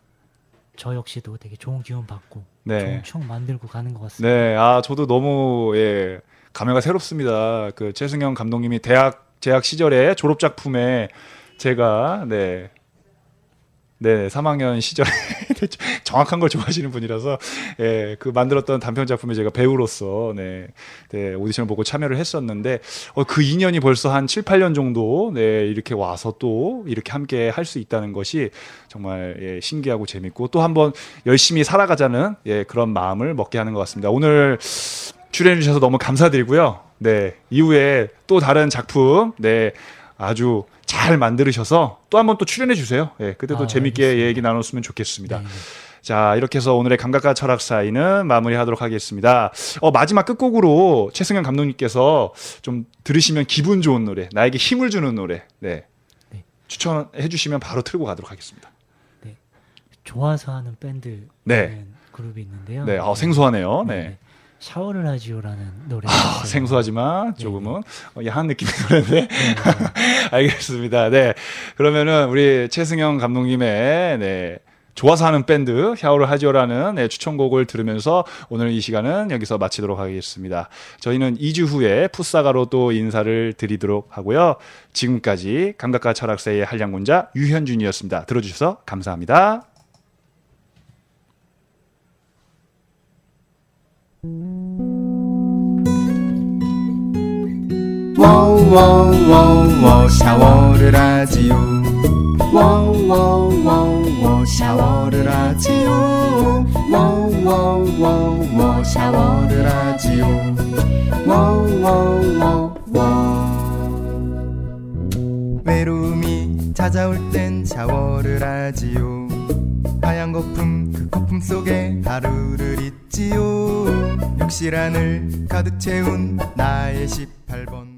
저 역시도 되게 좋은 기운 받고 네. 좋은 추억 만들고 가는 것 같습니다. 네, 아 저도 너무 예 감회가 새롭습니다. 그 최승현 감독님이 대학 재학 시절에 졸업 작품에 제가 네. 네, 3학년 시절에 <laughs> 정확한 걸 좋아하시는 분이라서 예, 그 만들었던 단편 작품에 제가 배우로서 네, 네 오디션을 보고 참여를 했었는데 어, 그 인연이 벌써 한 7, 8년 정도 네, 이렇게 와서 또 이렇게 함께 할 수 있다는 것이 정말 예, 신기하고 재밌고 또 한번 열심히 살아가자는 예, 그런 마음을 먹게 하는 것 같습니다. 오늘 출연해 주셔서 너무 감사드리고요. 네. 이후에 또 다른 작품 네. 아주 잘 만들으셔서 또 한번 또 출연해 주세요. 예. 그때도 아, 재밌게 알겠습니다. 얘기 나눴으면 좋겠습니다. 네, 네. 자, 이렇게 해서 오늘의 감각과 철학 사이는 마무리하도록 하겠습니다. 어, 마지막 끝곡으로 최승현 감독님께서 좀 들으시면 기분 좋은 노래, 나에게 힘을 주는 노래, 네. 네. 추천해 주시면 바로 틀고 가도록 하겠습니다. 좋아서 하는 밴드 네. 그룹이 있는데요. 네, 어, 생소하네요. 네. 네. 샤워를 하지요라는 노래가 아. 생소하지만 네, 조금은 어, 야한 느낌의 노래인데 네, 네. <laughs> 알겠습니다. 네. 그러면은 우리 최승영 감독님의 네. 좋아서 하는 밴드 샤워를 하죠라는 네, 추천곡을 들으면서 오늘 이 시간은 여기서 마치도록 하겠습니다. 저희는 2주 후에 풋사가로 또 인사를 드리도록 하고요. 지금까지 감각과 철학사의 한량군자 유현준이었습니다. 들어주셔서 감사합니다. 워워워워 샤워를 하지요. 워워워워 샤워를 하지요. 워워워워 샤워를 하지요. 워워워워. 외로움이 찾아올 땐 샤워를 하지요 하얀 거품 그 거품 속에 하루를 잊지요. 욕실 안을 가득 채운 나의 18번